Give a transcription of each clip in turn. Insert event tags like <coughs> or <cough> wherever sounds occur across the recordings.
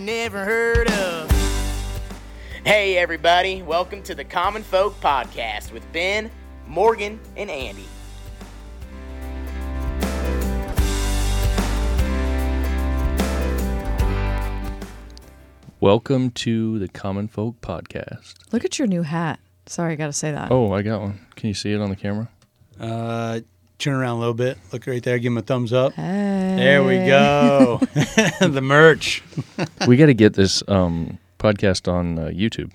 you never heard of. Hey, everybody, welcome to the Common Folk Podcast with Ben, Morgan, and Andy. Welcome to the Common Folk Podcast. Look at your new hat. Sorry, I got to say that. Oh, I got one. Can you see it on the camera? Uh, turn around a little bit. Look right there. Give him a thumbs up. Hey. There we go. <laughs> the merch. <laughs> we got to get this um, podcast on uh, YouTube.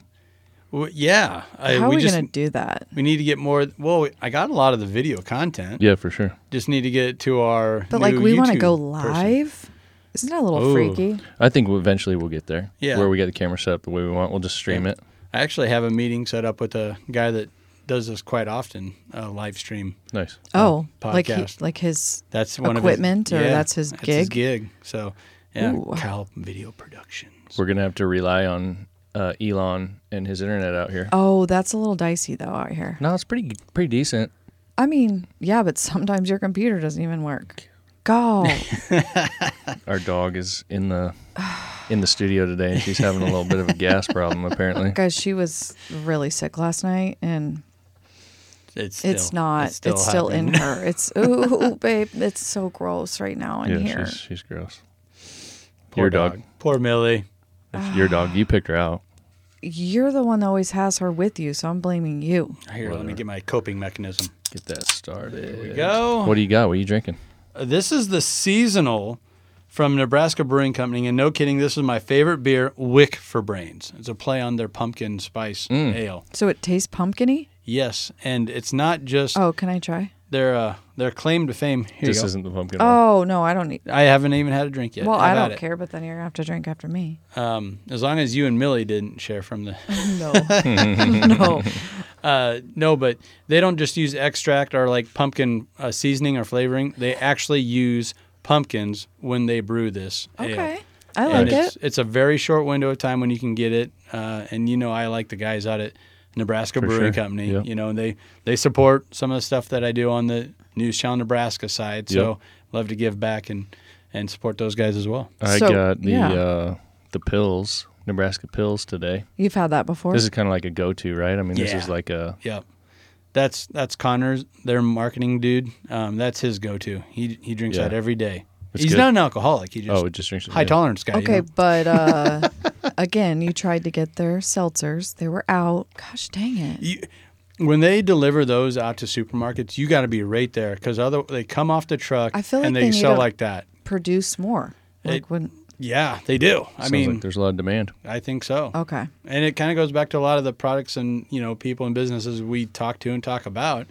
Well, yeah. I, How are we just, going to do that? We need to get more. Well, I got a lot of the video content. Yeah, for sure. Just need to get it to our. But like, we want to YouTube go person. live. Isn't that a little Ooh. freaky? I think eventually we'll get there. Yeah. Where we get the camera set up the way we want. We'll just stream Yeah. it. I actually have a meeting set up with a guy that does this quite often. A live stream. Nice. Oh, like he, like his. That's one Equipment, of or his, yeah, that's his That's his gig? gig. So yeah, Ooh. Cal Video Productions. We're going to have to rely on uh, Elon and his internet out here. Oh, that's a little dicey though out here. No, it's pretty pretty decent. I mean, yeah, but sometimes your computer doesn't even work. Go. <laughs> Our dog is in the in the studio today and she's having a little bit of a gas problem apparently. <laughs> Guys, she was really sick last night, and It's it's not. It's still, in her. It's <laughs> ooh, babe. It's so gross right now in yeah, here. she's she's gross. Poor Your dog. Poor Millie. It's your dog. You picked her out. You're the one that always has her with you, so I'm blaming you. Here, let me get my coping mechanism. Get that started. There we go. What do you got? What are you drinking? Uh, This is the seasonal from Nebraska Brewing Company, and no kidding, this is my favorite beer, Wick for Brains. It's a play on their pumpkin spice Mm. ale. So it tastes pumpkiny. Yes, and it's not just Oh, can I try? their uh, their claim to fame. Here this you go. isn't the pumpkin. one. Oh no, I don't need. I haven't even had a drink yet. well, I've I don't it. care, but then you're gonna have to drink after me. Um, as long as you and Millie didn't share from the. <laughs> No, <laughs> no. Uh, no, but they don't just use extract or like pumpkin uh, seasoning or flavoring. They actually use pumpkins when they brew this ale. Okay, I like it's, it. It's a very short window of time when you can get it, uh, and you know I like the guys out at Nebraska For Brewing sure. Company. Yep. You know and they they support some of the stuff that I do on the News Channel Nebraska side. So Yep. love to give back and and support those guys as well. I So, got the yeah. uh, the pills, Nebraska pills today. You've had that before. This is kind of like a go-to, right? I mean, this is like a Yeah. That's that's Connor's their marketing dude. Um, that's his go-to. He he drinks Yeah. that every day. It's He's good. not an alcoholic. He just oh, it just drinks high yeah. tolerance guy. you okay, know? but uh, <laughs> again, you tried to get their seltzers. They were out. Gosh dang it! You, when they deliver those out to supermarkets, you got to be right there because other they come off the truck I feel like and they they, need sell like that. Produce more. Like It- when. Yeah, they do. I Sounds mean, like there's a lot of demand. I think so. Okay. And it kind of goes back to a lot of the products and you know people and businesses we talk to and talk about.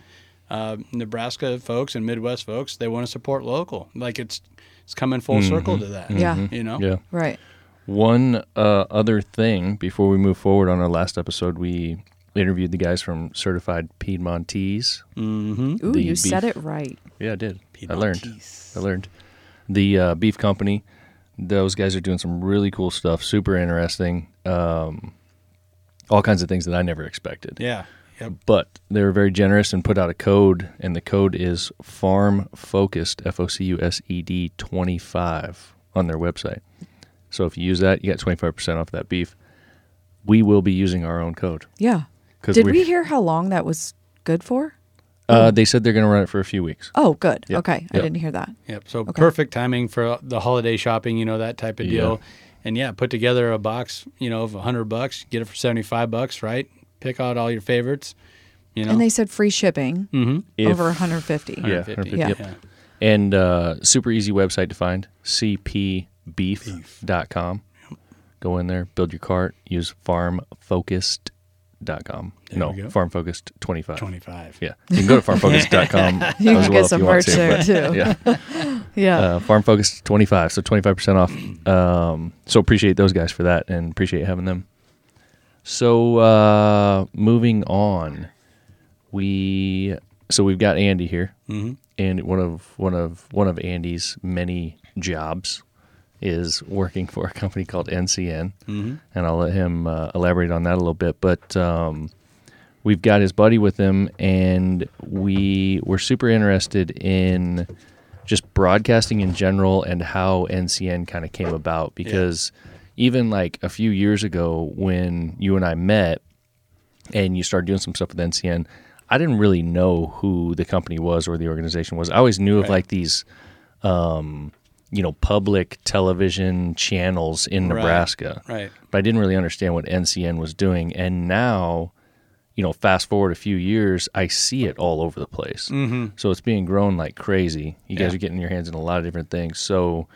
Uh, Nebraska folks and Midwest folks, they want to support local. Like it's it's coming full circle to that. Yeah. you know. Yeah. Right. One uh, other thing before we move forward on our last episode, we interviewed the guys from Certified Piedmontese. Mm-hmm. Ooh, The you said it right. Yeah, I did. I learned. I learned. The uh, beef company, those guys are doing some really cool stuff. Super interesting. Um, all kinds of things that I never expected. Yeah. Yep. But they were very generous and put out a code, and the code is Farm Focused F O C U S E D twenty five on their website. So if you use that, you get twenty five percent off that beef. We will be using our own code Yeah. because Did we hear how long that was good for? Uh, they said they're going to run it for a few weeks. Oh, good. Yep. Okay, I Yep. didn't hear that. Yep. So perfect timing for the holiday shopping, you know, that type of deal. And yeah, put together a box, you know, of a hundred bucks, get it for seventy five bucks, right? Pick out all your favorites. You know. And they said free shipping mm-hmm. If- over 150. Yeah, 150. 150, Yeah. yep. And uh, super easy website to find cpbeef.com. Go in there, build your cart, use farmfocused.com. There no, we go. farmfocused25. Twenty five. Yeah. You can go to <laughs> farmfocused.com. <laughs> You as can well get some merch to, there, but- too. Yeah. <laughs> Yeah. Uh, farmfocused25, so 25% off. Um, so appreciate those guys for that and appreciate having them. So uh, moving on, we so we've got Andy here, Mm-hmm. and one of one of one of Andy's many jobs is working for a company called NCN, Mhm. and I'll let him uh, elaborate on that a little bit. But um, we've got his buddy with him, and we were super interested in just broadcasting in general and how NCN kind of came about because even like a few years ago when you and I met and you started doing some stuff with NCN, I didn't really know who the company was or the organization was. I always knew of like these, um, you know, public television channels in Right. Nebraska, Right. but I didn't really understand what NCN was doing. And now, you know, fast forward a few years, I see it all over the place. Mm-hmm. So it's being grown like crazy. You guys are getting your hands in a lot of different things. So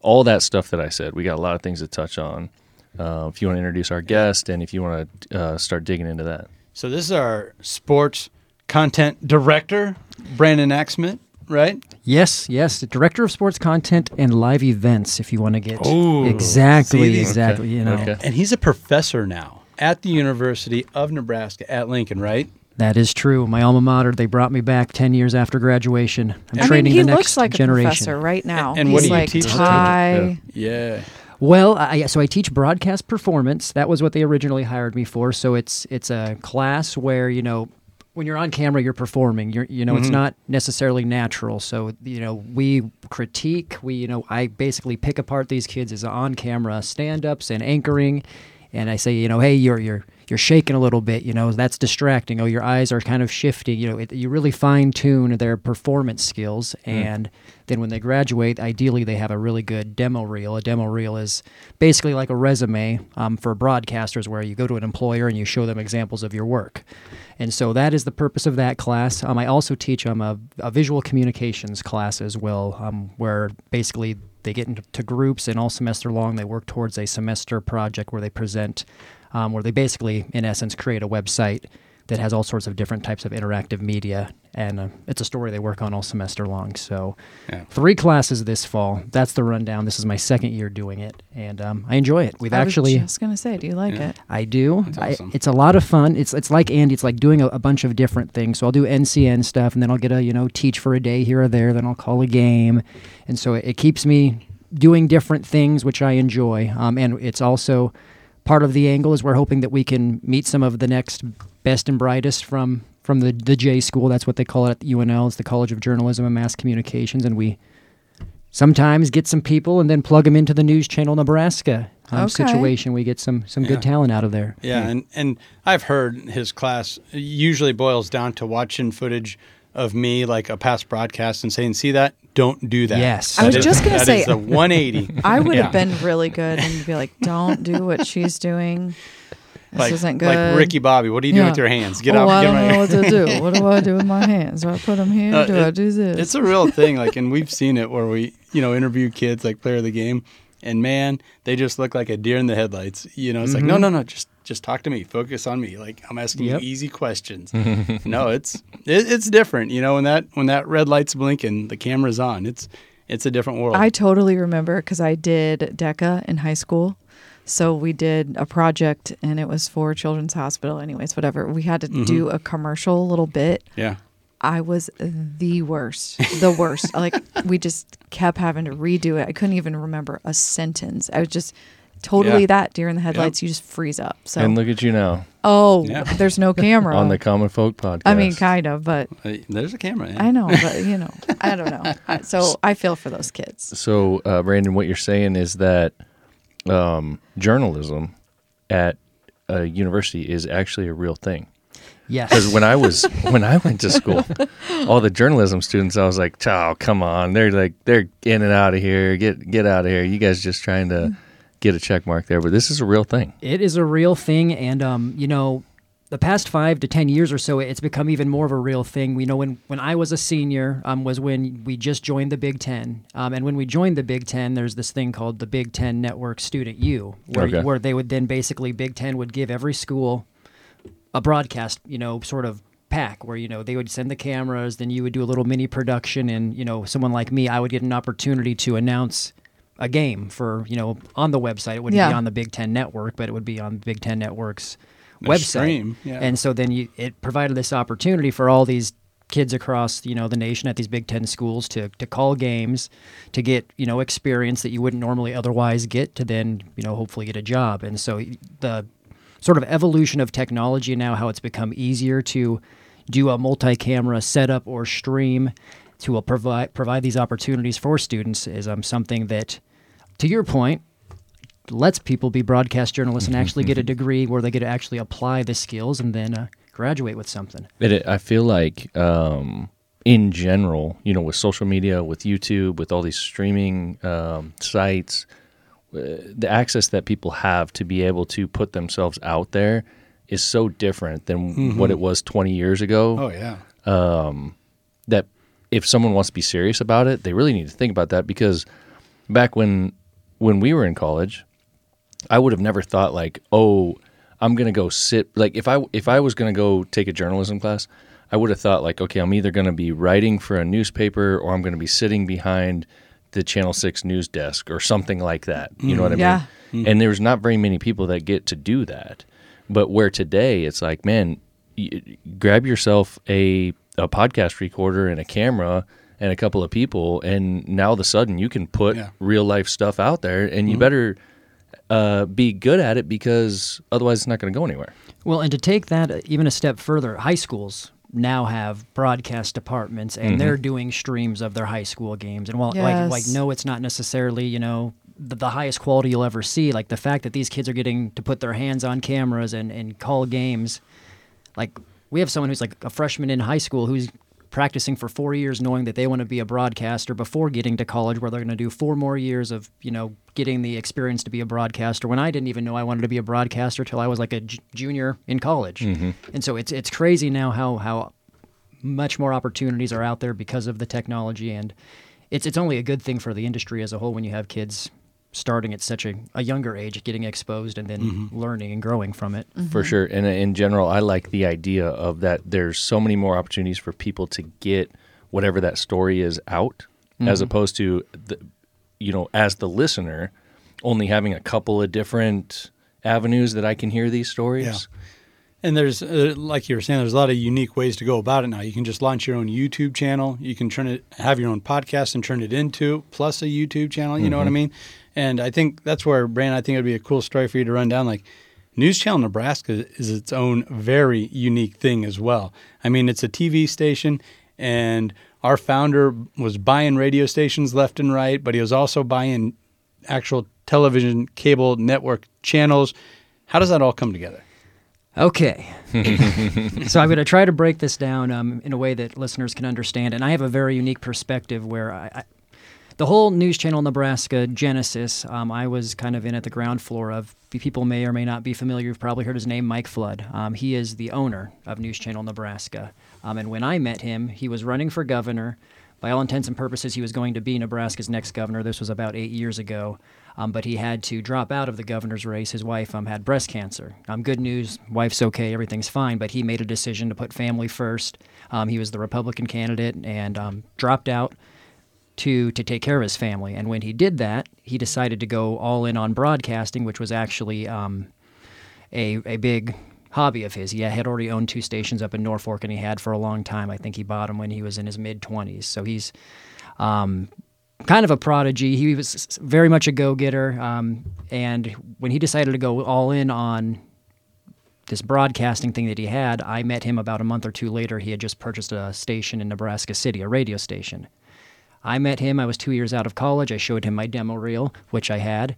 all that stuff that I said, we got a lot of things to touch on. Uh, if you want to introduce our guest and if you want to uh, start digging into that. So this is our sports content director, Brandon Aksamit, right? Yes, yes, the director of sports content and live events. If you want to get Ooh. exactly, See these? exactly, you know, Okay. And he's a professor now at the University of Nebraska at Lincoln, right? That is true. My alma mater. They brought me back ten years after graduation. I'm I mean, training he the next looks like generation. a professor right now. And He's what do you like teach? tie. Yeah. Well, I, so I teach broadcast performance. That was what they originally hired me for. So it's it's a class where you know when you're on camera, you're performing. You're you know it's mm-hmm. not necessarily natural. So you know we critique. We you know I basically pick apart these kids as on camera stand ups and anchoring, and I say you know hey you're you're you're shaking a little bit. You know that's distracting. Oh your eyes are kind of shifting. You know it, you really fine tune their performance skills and. Then when they graduate, ideally they have a really good demo reel. A demo reel is basically like a resume um, for broadcasters, where you go to an employer and you show them examples of your work. And so that is the purpose of that class. Um, I also teach um, a, a visual communications class as well, um, where basically they get into groups and all semester long they work towards a semester project where they present, um, where they basically, in essence, create a website that has all sorts of different types of interactive media. And uh, it's a story they work on all semester long. So, Yeah. three classes this fall. That's the rundown. This is my second year doing it, and um, I enjoy it. We've I was actually, just gonna say, do you like Yeah. it? I do. That's I, it's a lot of fun. It's it's like Andy. It's like doing a, a bunch of different things. So I'll do NCN stuff, and then I'll get a you know teach for a day here or there. Then I'll call a game, and so it, it keeps me doing different things, which I enjoy. Um, and it's also part of the angle is we're hoping that we can meet some of the next best and brightest from from the the J school. That's what they call it at the UNL. It's the College of Journalism and Mass Communications, and we sometimes get some people and then plug them into the News Channel Nebraska um, Okay. situation. We get some some Yeah. good talent out of there. Yeah, and and I've heard his class usually boils down to watching footage of me like a past broadcast and saying, "See that? Don't do that." Yes. I was That is- just gonna say- is the 180. <laughs> I would Yeah. have been really good and be like, "Don't do what she's doing. This like, isn't good." like Ricky Bobby. What do you do with your hands? Get oh, out. I don't right know what to do. <laughs> What do I do with my hands? Do I put them here? Uh, do it- I do this? It's a real thing. Like, and we've seen it where we, you know, interview kids like player of the game, and man, they just look like a deer in the headlights. You know, it's like, no, no, no, just just talk to me, focus on me. Like I'm asking Yep. you easy questions. <laughs> no, it's it, it's different. You know, when that when that red light's blinking, the camera's on. It's it's a different world. I totally remember because I did DECA in high school. So we did a project and it was for Children's Hospital. Anyways, whatever. We had to Mm-hmm. do a commercial a little bit. yeah. I was the worst. The worst. like we just kept having to redo it. I couldn't even remember a sentence. I was just totally Yeah. that deer in the headlights. You just freeze up. So And look at you now oh, Yeah. there's no <laughs> camera on the Common Folk podcast. I mean, kind of, but Uh, There's a camera. yeah. I know, but you know, I don't know. <laughs> So I feel for those kids. So, uh, Brandon, what you're saying is that um, journalism at a university is actually a real thing. Yes. Because when I was <laughs> when I went to school, all the journalism students, I was like, "Oh, come on! They're like they're in and out of here. Get get out of here! You guys just trying to get a check mark there." But this is a real thing. It is a real thing, and um, you know, the past five to ten years or so, it's become even more of a real thing. We know when when I was a senior, um, was when we just joined the Big Ten, um, and when we joined the Big Ten, there's this thing called the Big Ten Network Student U, where Okay. where they would then basically Big Ten would give every school a broadcast, you know, sort of pack where you know they would send the cameras, then you would do a little mini production, and you know, someone like me, I would get an opportunity to announce a game for you know on the website. It wouldn't be on the Big Ten Network, but it would be on Big Ten Network's The website. yeah. And so then you it provided this opportunity for all these kids across you know the nation at these Big Ten schools to to call games, to get you know experience that you wouldn't normally otherwise get to then you know hopefully get a job. And so the sort of evolution of technology and now, how it's become easier to do a multi-camera setup or stream to provide provide these opportunities for students is um, something that, to your point, lets people be broadcast journalists and actually get a <laughs> degree where they get to actually apply the skills and then uh, graduate with something. It, I feel like, um, in general, you know, with social media, with YouTube, with all these streaming um, sites, uh, the access that people have to be able to put themselves out there is so different than what it was 20 years ago. Oh yeah. that if someone wants to be serious about it, they really need to think about that because back when when we were in college, I would have never thought like, oh, I'm gonna go sit like if I if I was gonna go take a journalism class, I would have thought like, okay, I'm either gonna be writing for a newspaper or I'm gonna be sitting behind the Channel Six news desk or something like that. You know what I Yeah. mean? And there's not very many people that get to do that. But where today it's like, man, y- grab yourself a a podcast recorder and a camera and a couple of people, and now all of a sudden you can put Yeah. real life stuff out there, and you better uh, be good at it because otherwise it's not going to go anywhere. Well, and to take that uh, even a step further, high schools now have broadcast departments, and they're doing streams of their high school games. And while like like no, it's not necessarily you know the, the highest quality you'll ever see. Like the fact that these kids are getting to put their hands on cameras and and call games, like we have someone who's like a freshman in high school who's practicing for four years knowing that they want to be a broadcaster before getting to college where they're going to do four more years of you know getting the experience to be a broadcaster when i didn't even know i wanted to be a broadcaster till i was like a j- junior in college. Mm-hmm. And so it's it's crazy now how how much more opportunities are out there because of the technology and it's it's only a good thing for the industry as a whole when you have kids starting at such a, a younger age getting exposed and then mm-hmm. learning and growing from it mm-hmm. for sure. And in general, I like the idea of that. There's so many more opportunities for people to get whatever that story is out, as mm-hmm. opposed to the, you know, as the listener, only having a couple of different avenues that I can hear these stories. Yeah. And there's, uh, like you were saying, there's a lot of unique ways to go about it now. You can just launch your own YouTube channel. You can turn it, have your own podcast and turn it into plus a YouTube channel. You know what I mean? And I think that's where, Brandon, I think it'd be a cool story for you to run down. Like, News Channel Nebraska is its own very unique thing as well. I mean, it's a TV station, and our founder was buying radio stations left and right, but he was also buying actual television cable network channels. How does that all come together? Okay. <laughs> so I'm going to try to break this down um, in a way that listeners can understand. And I have a very unique perspective where I, I the whole News Channel Nebraska genesis, um, I was kind of in at the ground floor of. People may or may not be familiar. You've probably heard his name, Mike Flood. Um, he is the owner of News Channel Nebraska. Um, and when I met him, he was running for governor. By all intents and purposes, he was going to be Nebraska's next governor. This was about eight years ago. Um, but he had to drop out of the governor's race. His wife um, had breast cancer. Um, good news, wife's okay, everything's fine. But he made a decision to put family first. Um, he was the Republican candidate and um, dropped out to to take care of his family. And when he did that, he decided to go all in on broadcasting, which was actually um, a a big hobby of his. He had already owned two stations up in Norfolk, and he had for a long time. I think he bought them when he was in his mid twenties. So he's um, kind of a prodigy. He was very much a go getter. Um, and when he decided to go all in on this broadcasting thing that he had, I met him about a month or two later. He had just purchased a station in Nebraska City, a radio station. I met him. I was two years out of college. I showed him my demo reel, which I had.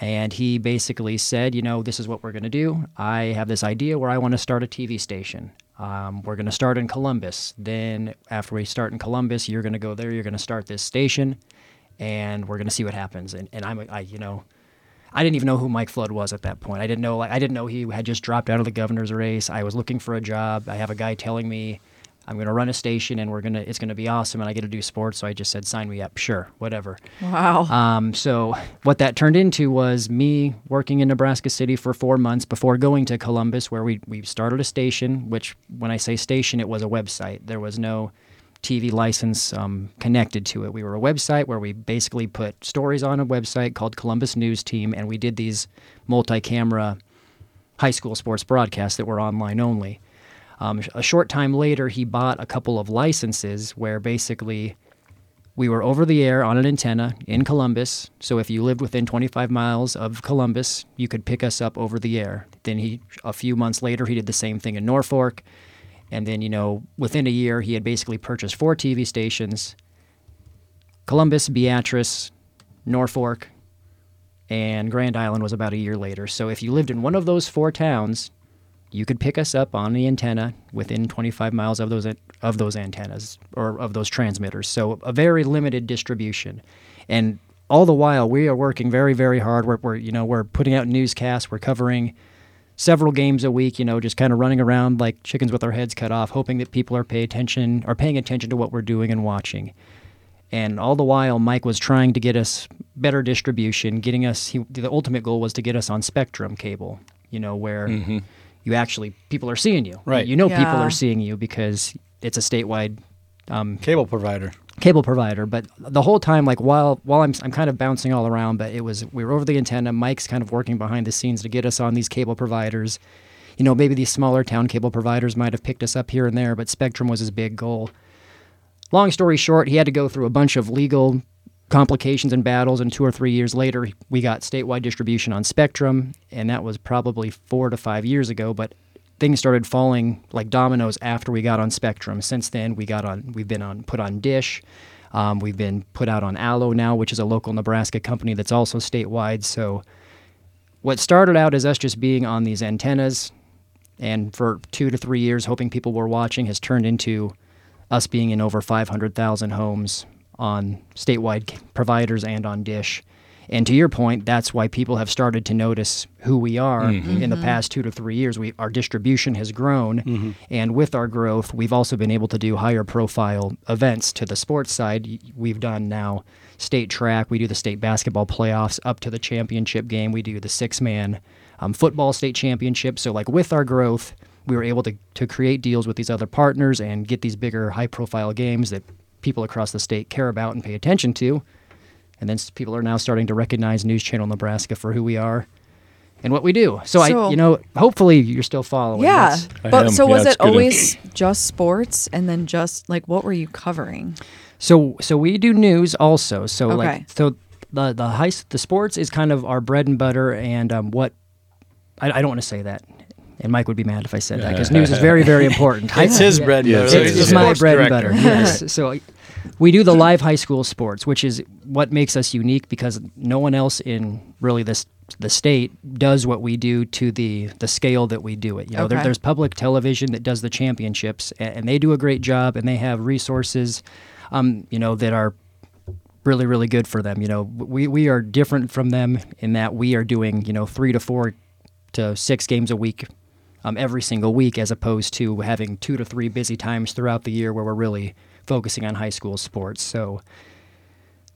And he basically said, you know, this is what we're going to do. I have this idea where I want to start a TV station. Um, we're going to start in Columbus. Then, after we start in Columbus, you're going to go there. You're going to start this station, and we're going to see what happens. And, and I'm, I, you know, I didn't even know who Mike Flood was at that point. I didn't know, like, I didn't know he had just dropped out of the governor's race. I was looking for a job. I have a guy telling me I'm going to run a station, and we're gonna, it's going to be awesome, and I get to do sports. So I just said, sign me up. Sure, whatever. Wow. Um, so what that turned into was me working in Nebraska City for four months before going to Columbus, where we we started a station. Which, when I say station, it was a website. There was no TV license um, connected to it. We were a website where we basically put stories on a website called Columbus News Team, and we did these multi-camera high school sports broadcasts that were online only. Um, a short time later, he bought a couple of licenses where basically we were over the air on an antenna in Columbus. So if you lived within 25 miles of Columbus, you could pick us up over the air. Then he, a few months later, he did the same thing in Norfolk. And then, you know, within a year, he had basically purchased four TV stations Columbus, Beatrice, Norfolk, and Grand Island was about a year later. So if you lived in one of those four towns, you could pick us up on the antenna within 25 miles of those of those antennas or of those transmitters. So a very limited distribution, and all the while we are working very very hard. We're, we're you know we're putting out newscasts. We're covering several games a week. You know, just kind of running around like chickens with our heads cut off, hoping that people are pay attention are paying attention to what we're doing and watching. And all the while, Mike was trying to get us better distribution, getting us. He, the ultimate goal was to get us on Spectrum cable. You know where mm-hmm. You actually people are seeing you. Right. You know people are seeing you because it's a statewide um, Cable provider. cable provider. But the whole time, like while while I'm I'm kind of bouncing all around, but it was we were over the antenna. Mike's kind of working behind the scenes to get us on these cable providers. You know, maybe these smaller town cable providers might have picked us up here and there, but Spectrum was his big goal. Long story short, he had to go through a bunch of legal complications and battles, and two or three years later, we got statewide distribution on Spectrum, and that was probably four to five years ago. But things started falling like dominoes after we got on Spectrum. Since then, we got on. We've been on put on Dish. Um, we've been put out on Allo now, which is a local Nebraska company that's also statewide. So, what started out as us just being on these antennas, and for two to three years, hoping people were watching, has turned into us being in over 500,000 homes on statewide providers and on Dish. And to your point, that's why people have started to notice who we are mm-hmm. in the mm-hmm. past two to three years. We, our distribution has grown, mm-hmm. and with our growth, we've also been able to do higher profile events to the sports side. We've done now state track, we do the state basketball playoffs up to the championship game, we do the six man um, football state championship. So, like with our growth, we were able to, to create deals with these other partners and get these bigger, high profile games that people across the state care about and pay attention to. And then people are now starting to recognize News Channel Nebraska for who we are and what we do. So, I, you know, hopefully you're still following. Yeah. That's- But am. so Yeah, was it good. always just sports and then just like what were you covering? So so we do news also. So Okay. like so the the high the sports is kind of our bread and butter and um, what I, I don't want to say that. And Mike would be mad if I said that because news is very very <laughs> important. It's his bread and Yeah, butter. it's It's, his my bread director. and butter. yes. <laughs> So we do the live high school sports, which is what makes us unique because no one else in really this the state does what we do to the the scale that we do it. You know, there, there's public television that does the championships, and, and they do a great job, and they have resources, um, you know, that are really really good for them. You know, we we are different from them in that we are doing you know three to four to six games a week um, every single week, as opposed to having two to three busy times throughout the year where we're really focusing on high school sports. So,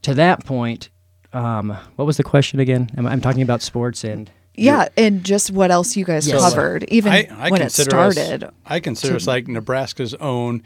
to that point, um, what was the question again? I'm, I'm talking about sports and Yeah, and just what else you guys Yes. covered, even I, I when it started. Us, I consider us like Nebraska's own.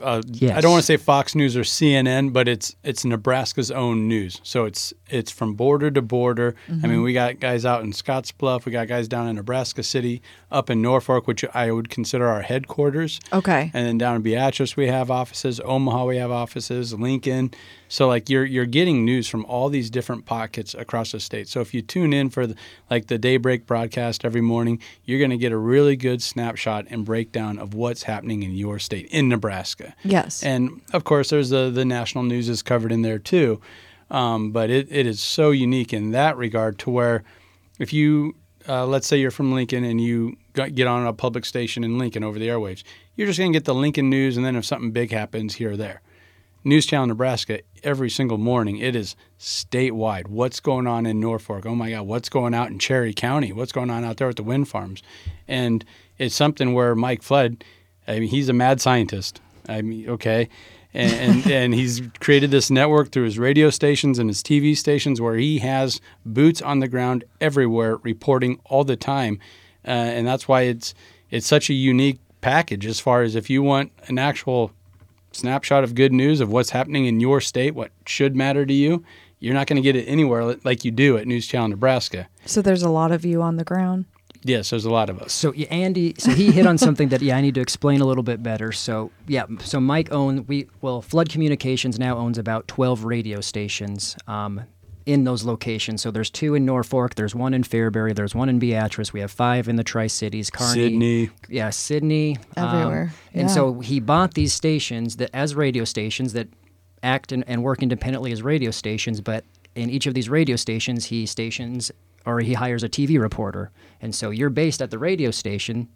Uh, Yes. I don't want to say Fox News or CNN, but it's it's Nebraska's own news. So it's it's from border to border. I Mm-hmm. mean, we got guys out in Scottsbluff, we got guys down in Nebraska City, up in Norfolk, which I would consider our headquarters. Okay. And then down in Beatrice, we have offices. Omaha, we have offices. Lincoln. So like you're you're getting news from all these different pockets across the state. So if you tune in for the, like the daybreak broadcast every morning, you're going to get a really good snapshot and breakdown of what's happening in your state in Nebraska. Yes. And of course, there's the the national news is covered in there too. Um, but it, it is so unique in that regard to where if you uh, let's say you're from Lincoln and you get on a public station in Lincoln over the airwaves, you're just going to get the Lincoln news, and then if something big happens here or there. News Channel Nebraska every single morning. It is statewide. What's going on in Norfolk? Oh my God, what's going out in Cherry County? What's going on out there at the wind farms? And it's something where Mike Flood, I mean, he's a mad scientist. I mean, okay. And, and, <laughs> and he's created this network through his radio stations and his TV stations where he has boots on the ground everywhere reporting all the time. Uh, and that's why it's it's such a unique package as far as if you want an actual snapshot of good news of what's happening in your state, what should matter to you, you're not going to get it anywhere like you do at News Channel Nebraska. so there's a lot of you on the ground. Yes, there's a lot of us. So Andy, so he hit on something that yeah I need to explain a little bit better. So yeah, so Mike owned we well Flood Communications now owns about twelve radio stations um, in those locations. So there's two in Norfolk, there's one in Fairbury, there's one in Beatrice. We have five in the Tri Cities, Kearney, Sidney. yeah, Sidney, um, Everywhere, and yeah. so he bought these stations that as radio stations that act and, and work independently as radio stations, but in each of these radio stations, he stations or he hires a TV reporter. And so you're based at the radio station,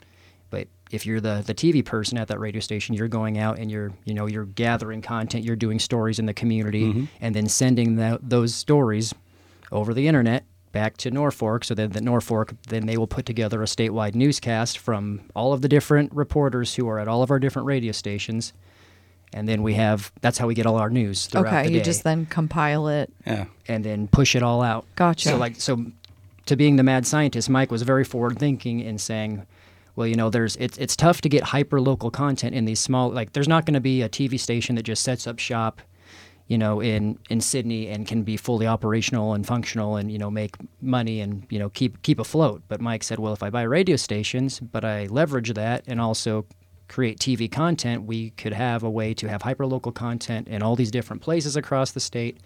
but if you're the, the TV person at that radio station, you're going out and you're you know you're gathering content, you're doing stories in the community, mm-hmm. and then sending tho- those stories over the internet back to Norfolk. So then the Norfolk then they will put together a statewide newscast from all of the different reporters who are at all of our different radio stations. And then we have that's how we get all our news throughout Okay, the you just then compile it. Yeah. and then push it all out. Gotcha. So like so to being the mad scientist, Mike was very forward thinking in saying, well, you know, there's it's it's tough to get hyper local content in these small like there's not going to be a TV station that just sets up shop, you know, in in Sidney and can be fully operational and functional and you know make money and you know keep keep afloat. But Mike said, well, if I buy radio stations, but I leverage that and also create TV content, we could have a way to have hyper local content in all these different places across the state.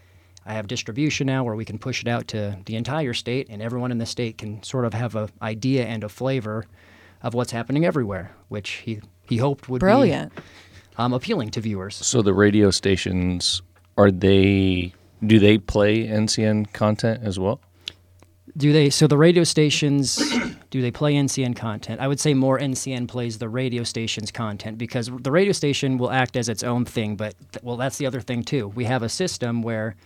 I have distribution now where we can push it out to the entire state, and everyone in the state can sort of have a idea and a flavor of what's happening everywhere, which he he hoped would Brilliant. be um, appealing to viewers. So the radio stations are they? Do they play NCN content as well? Do they? So the radio stations, <coughs> do they play NCN content? I would say more NCN plays the radio station's content because the radio station will act as its own thing. But th- well, that's the other thing too. We have a system where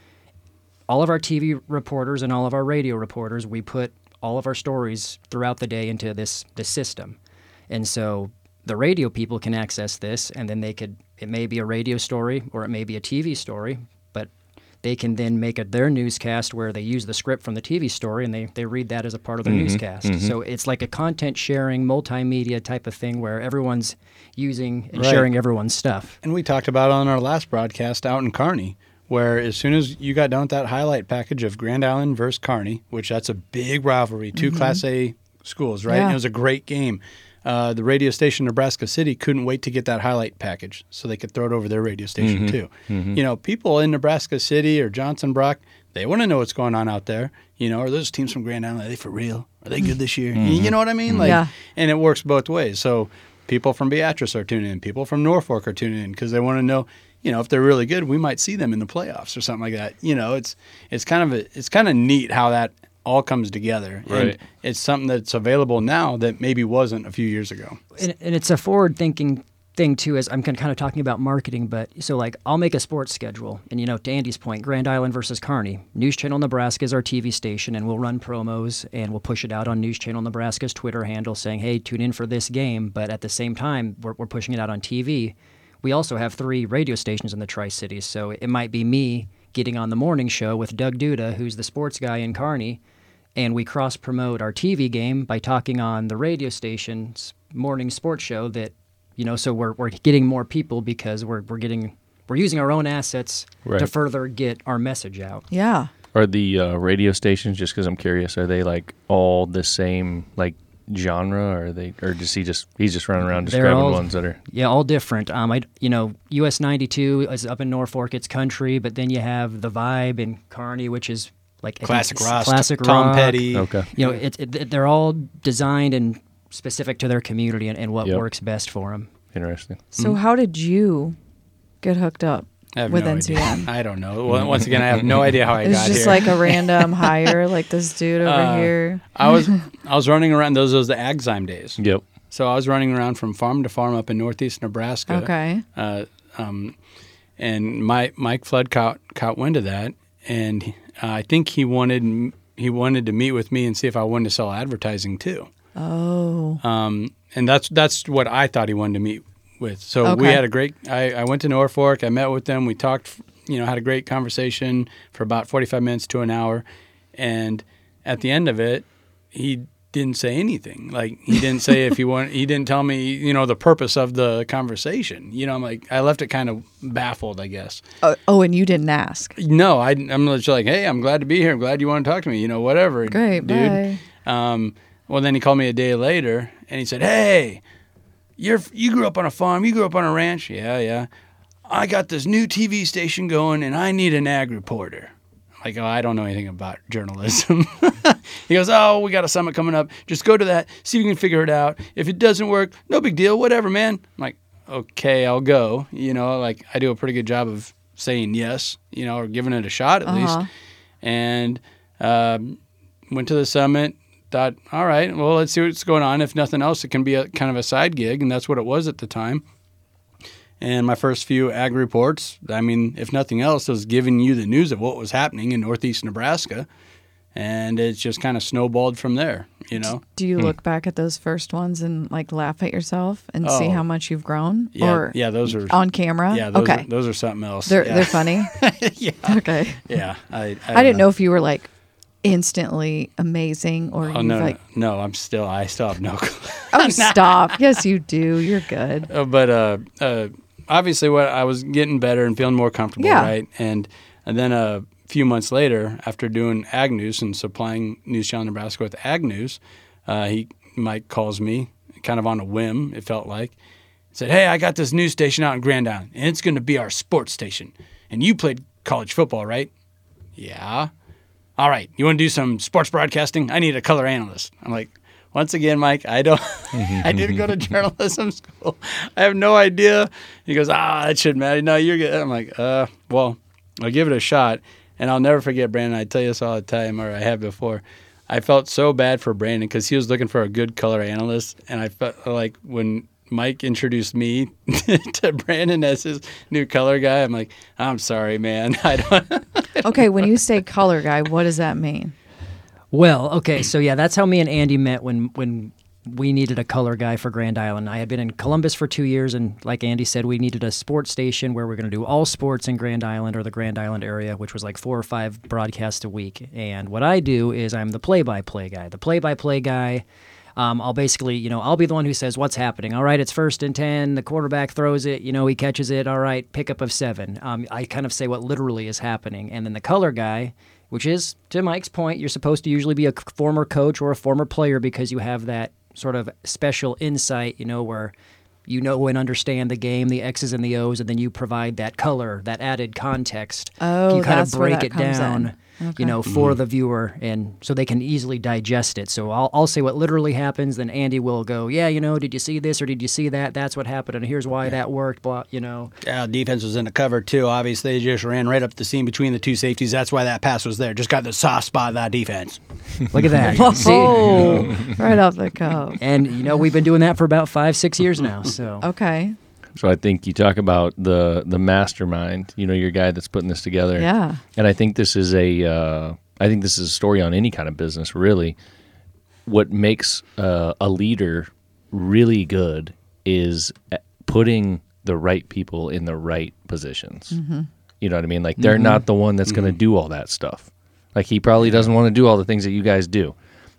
all of our TV reporters and all of our radio reporters, we put all of our stories throughout the day into this this system, and so the radio people can access this, and then they could. It may be a radio story or it may be a TV story, but they can then make it their newscast where they use the script from the TV story and they, they read that as a part of their mm-hmm. newscast. Mm-hmm. So it's like a content sharing, multimedia type of thing where everyone's using and Right. sharing everyone's stuff. And we talked about on our last broadcast out in Kearney, where as soon as you got done with that highlight package of Grand Island versus Kearney, which that's a big rivalry, 2 mm-hmm. Class A schools, right? And Yeah. it was a great game. Uh, the radio station Nebraska City couldn't wait to get that highlight package so they could throw it over their radio station mm-hmm. too. Mm-hmm. You know, people in Nebraska City or Johnson Brock, they want to know what's going on out there. You know, are those teams from Grand Island? Are they for real? Are they good this year? You- You know what I mean? Like, Yeah. and it works both ways. So people from Beatrice are tuning in, people from Norfolk are tuning in because they want to know, you know, if they're really good, we might see them in the playoffs or something like that. You know, it's it's kind of a, it's kind of neat how that all comes together, Right. and it's something that's available now that maybe wasn't a few years ago. and, and it's a forward thinking thing too as i'm kind of talking about marketing but so like i'll make a sports schedule and you know to andy's point grand island versus kearney news channel nebraska is our tv station and we'll run promos and we'll push it out on news channel nebraska's twitter handle saying hey tune in for this game but at the same time we're, we're pushing it out on tv we also have three radio stations in the tri-cities so it might be me getting on the morning show with doug duda who's the sports guy in kearney and we cross promote our TV game by talking on the radio station's morning sports show that you know so we're we're getting more people because we're we're getting we're using our own assets to further get our message out. Yeah. Are the uh, radio stations just because I'm curious? Are they like all the same like genre? Or are they, or does he just he's just running around They're describing all- ones that are Yeah, all different. Um, I you know US 92 is up in Norfolk, it's country, but then you have the Vibe in Kearney, which is like I think Classic rock, classic Tom rock. Petty. okay? You know, it, it, they're all designed and specific to their community and, and what Yep. works best for them. Interesting. So how did you get hooked up I have with no NCN? idea. I don't know. Well, once again, I have no idea how I It was got just here. like a random <laughs> hire, like this dude over Uh, here. I was I was running around those those the Agzyme days. Yep. So I was running around from farm to farm up in northeast Nebraska. Okay. Uh, um, and my Mike Flood caught caught wind of that, and uh, I think he wanted he wanted to meet with me and see if I wanted to sell advertising too. Oh. Um, and that's that's what I thought he wanted to meet with. So we had a great. I, I went to Norfolk. I met with them. We talked. You know, had a great conversation for about forty five minutes to an hour, and at the end of it, he didn't say anything. Like he <laughs> didn't say if he want. He didn't tell me. You know, the purpose of the conversation. You know, I'm like I left it kind of baffled. I guess. oh. Oh, and you didn't ask. No, I, I'm just like, hey, I'm glad to be here. I'm glad you want to talk to me. You know, whatever. Great. dude. Um, well, then he called me a day later and he said, "Hey, you're you grew up on a farm. You grew up on a ranch. Yeah, yeah. I got this new TV station going, and I need an ag reporter." Like, oh, I don't know anything about journalism. <laughs> he goes, oh, we got a summit coming up. Just go to that, see if you can figure it out. If it doesn't work, no big deal. Whatever, man. I'm like, okay, I'll go. You know, like I do a pretty good job of saying yes, you know, or giving it a shot at Uh-huh. least. and um, went to the summit. Thought, all right, well, let's see what's going on. If nothing else, it can be a kind of a side gig, and that's what it was at the time. And my first few ag reports, I mean, if nothing else, was giving you the news of what was happening in northeast Nebraska. And it's just kind of snowballed from there, you know? Do you hmm. look back at those first ones and like laugh at yourself and see Oh. how much you've grown? Yeah, or yeah, those are on camera? yeah, those okay. are, those are something else. they're yeah. they're funny. <laughs> yeah, Okay. yeah. I, I didn't know if you were like instantly amazing or Oh no, like no, I'm still. I still have no <laughs> clue. oh <laughs> stop. Yes, you do. You're good. Uh, but uh, uh, obviously, what I was getting better and feeling more comfortable, Yeah. right? And and then a few months later, after doing Ag News and supplying News Channel Nebraska with Ag News, uh, he Mike calls me, kind of on a whim. It felt like, said, "Hey, I got this news station out in Grand Island, and it's going to be our sports station. And you played college football, right? Yeah. All right. You want to do some sports broadcasting? I need a color analyst. I'm like, once again, Mike, I don't. <laughs> I didn't go to <laughs> journalism school. I have no idea. He goes, ah, that shouldn't matter. No, you're good. I'm like, uh, well, I'll give it a shot. And I'll never forget, Brandon. I tell you this all the time, or I have before. I felt so bad for Brandon because he was looking for a good color analyst, and I felt like when Mike introduced me <laughs> to Brandon as his new color guy, I'm like, I'm sorry, man. <laughs> I don't. <laughs> Okay, when you say color guy, what does that mean? Well, okay, so yeah, that's how me and Andy met when when we needed a color guy for Grand Island. I had been in Columbus for two years, and like Andy said, we needed a sports station where we're going to do all sports in Grand Island or the Grand Island area, which was like four or five broadcasts a week. And what I do is I'm the play-by-play guy. The play-by-play guy. Um, I'll basically, you know, I'll be the one who says what's happening. All right, it's first and ten. The quarterback throws it. You know, he catches it. All right, pickup of seven. Um, I kind of say what literally is happening, and then the color guy, which is to Mike's point, you're supposed to usually be a former coach or a former player because you have that sort of special insight. You know, where you know and understand the game, the X's and the O's, and then you provide that color, that added context. Oh, you kind that's of where break that it comes down in. You know, for mm-hmm. the viewer, and so they can easily digest it. So I'll, I'll say what literally happens, then Andy will go, yeah, you know, did you see this or did you see that? That's what happened, and here's why that worked. Blah, you know. Yeah, defense was in the cover two. Obviously, they just ran right up the seam between the two safeties. That's why that pass was there. Just got the soft spot of that defense. <laughs> Look at that. <laughs> Oh, right off the cuff. And you know, we've been doing that for about five, six years now. So Okay. So I think you talk about the the mastermind. You know, your guy that's putting this together. Yeah. And I think this is a uh, I think this is a story on any kind of business. Really, what makes uh, a leader really good is uh, putting the right people in the right positions. You know what I mean? Like they're not the one that's going to do all that stuff. Like he probably doesn't want to do all the things that you guys do,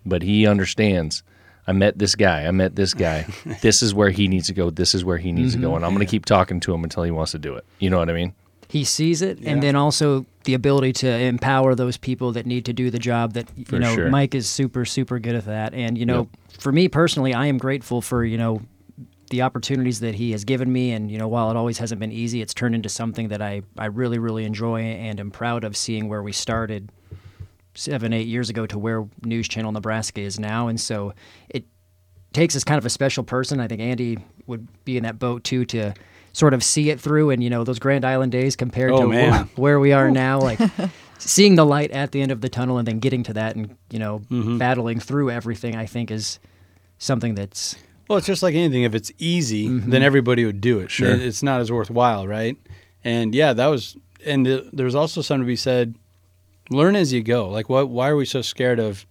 but he understands. I met this guy. I met this guy. <laughs> this is where he needs to go. This is where he needs to go, mm-hmm. and I'm going to keep talking to him until he wants to do it. You know what I mean? he sees it, Yeah. and then also the ability to empower those people that need to do the job. That you For know, sure. Mike is super, super good at that. And you know, for me personally, I am grateful for you know the opportunities that he has given me. And you know, while it always hasn't been easy, it's turned into something that I I really, really enjoy and am proud of seeing where we started seven, eight years ago to where News Channel Nebraska is now. And so it takes us kind of a special person. I think Andy would be in that boat too to sort of see it through and you know those Grand Island days compared Oh, to man. wh- where we are now like <laughs> seeing the light at the end of the tunnel and then getting to that and you know Mm-hmm. battling through everything I think is something that's Well, it's just like anything. If it's easy, then everybody would do it. Sure. It's not as worthwhile, right? And yeah, that was. And th- there's also something to be said. Learn as you go. Like, what? Why are we so scared of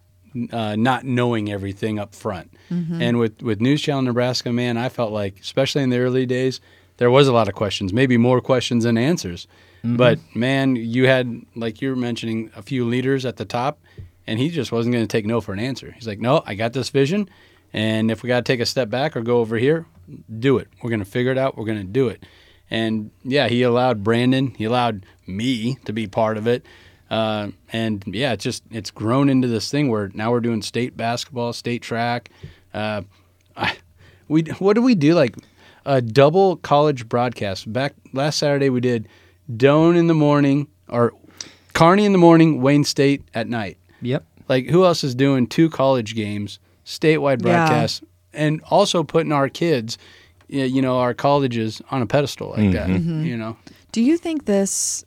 uh, not knowing everything up front? And with with News Channel Nebraska, man, I felt like, especially in the early days, there was a lot of questions. Maybe more questions than answers. But man, you had like you were mentioning a few leaders at the top, and he just wasn't going to take no for an answer. He's like, no, I got this vision, and if we got to take a step back or go over here, do it. We're going to figure it out. We're going to do it. And yeah, he allowed Brandon, he allowed me to be part of it. Uh, and yeah, it's just it's grown into this thing where now we're doing state basketball, state track. Uh, I, we what do we do like a double college broadcast? Back last Saturday we did Doane in the morning or Kearney in the morning, Wayne State at night. yep Like who else is doing two college games, statewide Yeah. broadcasts, and also putting our kids, you know, our colleges on a pedestal like that. You know, Do you think this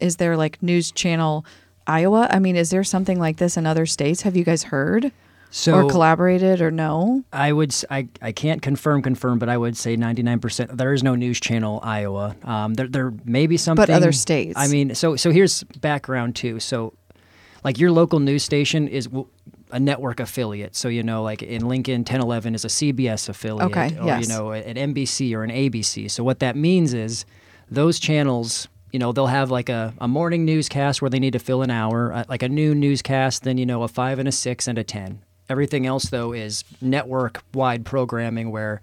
is there like news channel Iowa? I mean, is there something like this in other states? Have you guys heard So or collaborated or no? I would I, I can't confirm confirm, but I would say 99%. There is no news channel Iowa. Um, there there may be something. But other states. I mean, so so here's background too. So, like your local news station is a network affiliate. So you know, like in Lincoln, 1011 is a CBS affiliate, Okay, or yes. you know, an NBC or an ABC. So what that means is those channels. You know, they'll have like a, a morning newscast where they need to fill an hour, uh, like a noon newscast, then, you know, a five and a six and a 10. Everything else, though, is network wide programming where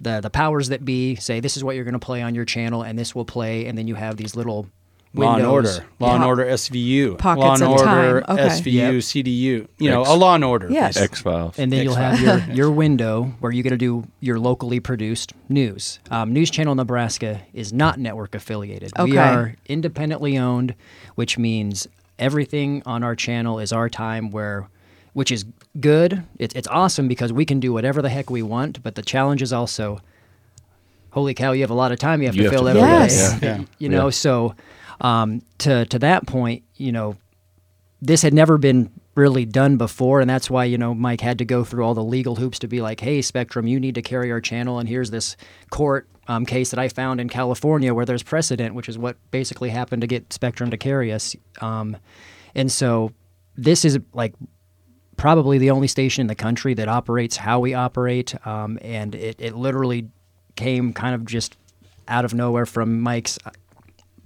the the powers that be say this is what you're going to play on your channel and this will play and then you have these little Law and. Order, Law and Order SVU, Pockets Law and of Order. Okay. SVU, Yep. CDU. You know, X. a Law and Order. Yes. X Files. and then you'll have your, your window where you get to do your locally produced news. Um, news Channel Nebraska is not network affiliated. We are independently owned, which means everything on our channel is our time where which is good. It's it's awesome because we can do whatever the heck we want, but the challenge is also holy cow, you have a lot of time you have You to have fill to every fill day. it. Yes. Yeah. You know, Yeah. so um, to to that point, you know, this had never been really done before, and that's why you know Mike had to go through all the legal hoops to be like, "Hey, Spectrum, you need to carry our channel," and here's this court um, case that I found in California where there's precedent, which is what basically happened to get Spectrum to carry us. Um, and so this is like probably the only station in the country that operates how we operate, um, and it, it literally came kind of just out of nowhere from Mike's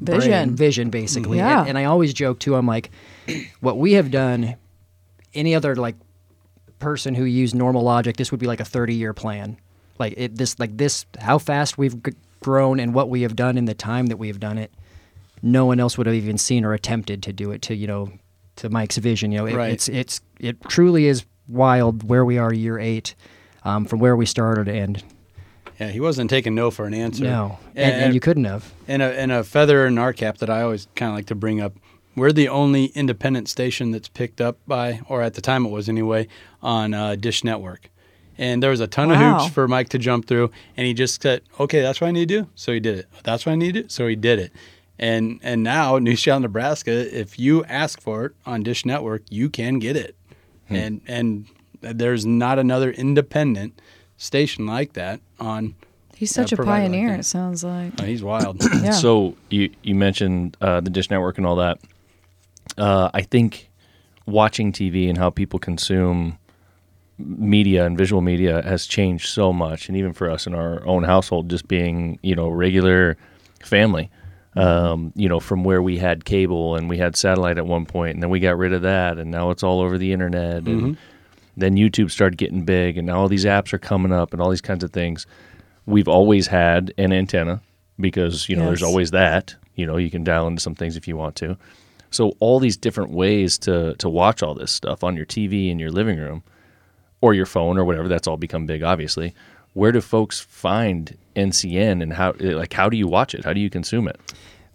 brain, Vision. vision basically. Yeah. And, and I always joke too. I'm like, what we have done, any other like person who used normal logic, this would be like a 30 year plan. Like it, this, like this, how fast we've g- grown and what we have done in the time that we have done it. No one else would have even seen or attempted to do it to you know, to Mike's vision. You know, it, Right. it's it's it truly is wild where we are year eight, um, from where we started and Yeah, he wasn't taking no for an answer. no, and, and you couldn't have. And a, and a feather in our cap that I always kind of like to bring up. We're the only independent station that's picked up by, or at the time it was anyway, on uh, Dish Network. And there was a ton Wow. of hoops for Mike to jump through, and he just said, "Okay, that's what I need to do." So he did it. That's what I need to do. So he did it. And and now <laughs> News Channel Nebraska, if you ask for it on Dish Network, you can get it. And and there's not another independent station like that on. He's such Yeah, a provider like pioneer. it sounds like. Oh, he's wild. <clears throat> Yeah. So you you mentioned uh, the Dish Network and all that. Uh, I think watching TV and how people consume media and visual media has changed so much, and even for us in our own household, just being you know regular family. Um, you know, from where we had cable and we had satellite at one point, and then we got rid of that, and now it's all over the internet, and then YouTube started getting big, and now all these apps are coming up, and all these kinds of things. We've always had an antenna because you know there's always that. You know, you can dial into some things if you want to. So all these different ways to to watch all this stuff on your TV in your living room or your phone or whatever. That's all become big, obviously. Where do folks find NCN and how like how do you watch it? How do you consume it?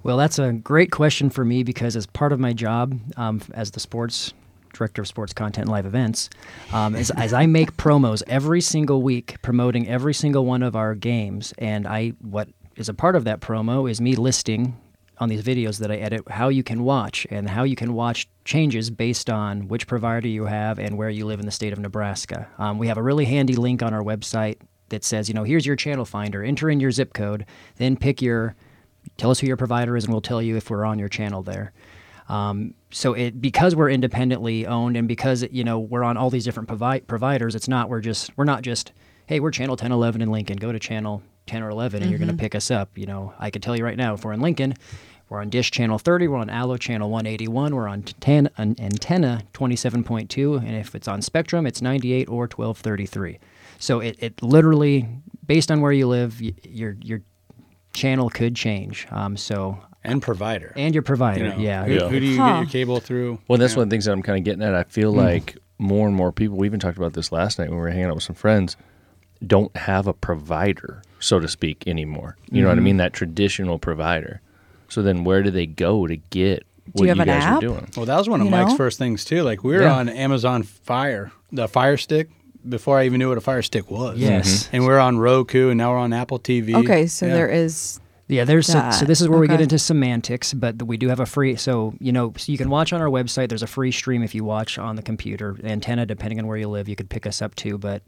Well, that's a great question for me because as part of my job um, as the sports director of sports content and live events, um, as, as I make promos every single week promoting every single one of our games, and I what is a part of that promo is me listing on these videos that I edit how you can watch and how you can watch changes based on which provider you have and where you live in the state of Nebraska. Um, we have a really handy link on our website that says, you know, here's your channel finder. Enter in your zip code, then pick your tell us who your provider is and we'll tell you if we're on your channel there um, so it because we're independently owned and because you know we're on all these different provi- providers it's not we're just we're not just hey we're channel 10 11 in lincoln. Go to channel 10 or 11 and you're going to pick us up. You know i could tell you right now if we're in lincoln we're on dish channel 30 we're on allo channel 181 we're on ten, an antenna 27.2 and if it's on spectrum it's 98 or 1233 so it, it literally based on where you live y- your your channel could change. Um, so and provider. and your provider You know, yeah Who, Yeah. who do you Huh. get your cable through? Well, that's Yeah. one of the things that I'm kind of getting at. I feel hmm. like more and more people, we even talked about this last night when we were hanging out with some friends, don't have a provider, so to speak, anymore. You know what I mm-hmm. mean? That traditional provider. So then where do they go to get what you have an guys app? are doing? Well, that was one of You Mike's know? first things too. Like we were Yeah. on Amazon Fire, the Fire Stick, before I even knew what a Fire Stick was. Yes. And we're on Roku, and now we're on Apple TV. Okay, so Yeah. there is Yeah, there's so, so this is where we get into semantics, but we do have a free. So you know, so you can watch on our website. There's a free stream if you watch on the computer. Antenna, depending on where you live, you could pick us up too. But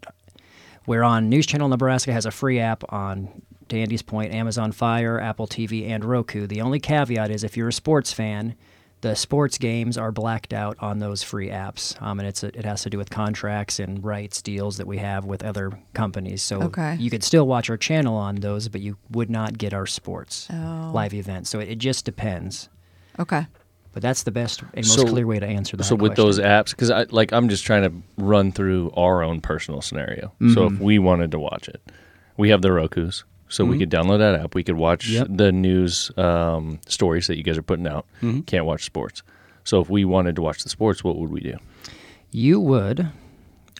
we're on News Channel Nebraska has a free app on. To Andy's point, Amazon Fire, Apple TV, and Roku. The only caveat is if you're a sports fan, the sports games are blacked out on those free apps, um, and it's a, it has to do with contracts and rights deals that we have with other companies. So Okay. you could still watch our channel on those, but you would not get our sports Oh. live events. So it, it just depends. Okay. But that's the best and most So- clear way to answer that. So with question. those apps, because I like I'm just trying to run through our own personal scenario. So Mm-hmm. if we wanted to watch it, we have the Roku's, so we could download that app. We could watch Yep. the news um, stories that you guys are putting out. Can't watch sports. So if we wanted to watch the sports, what would we do? you would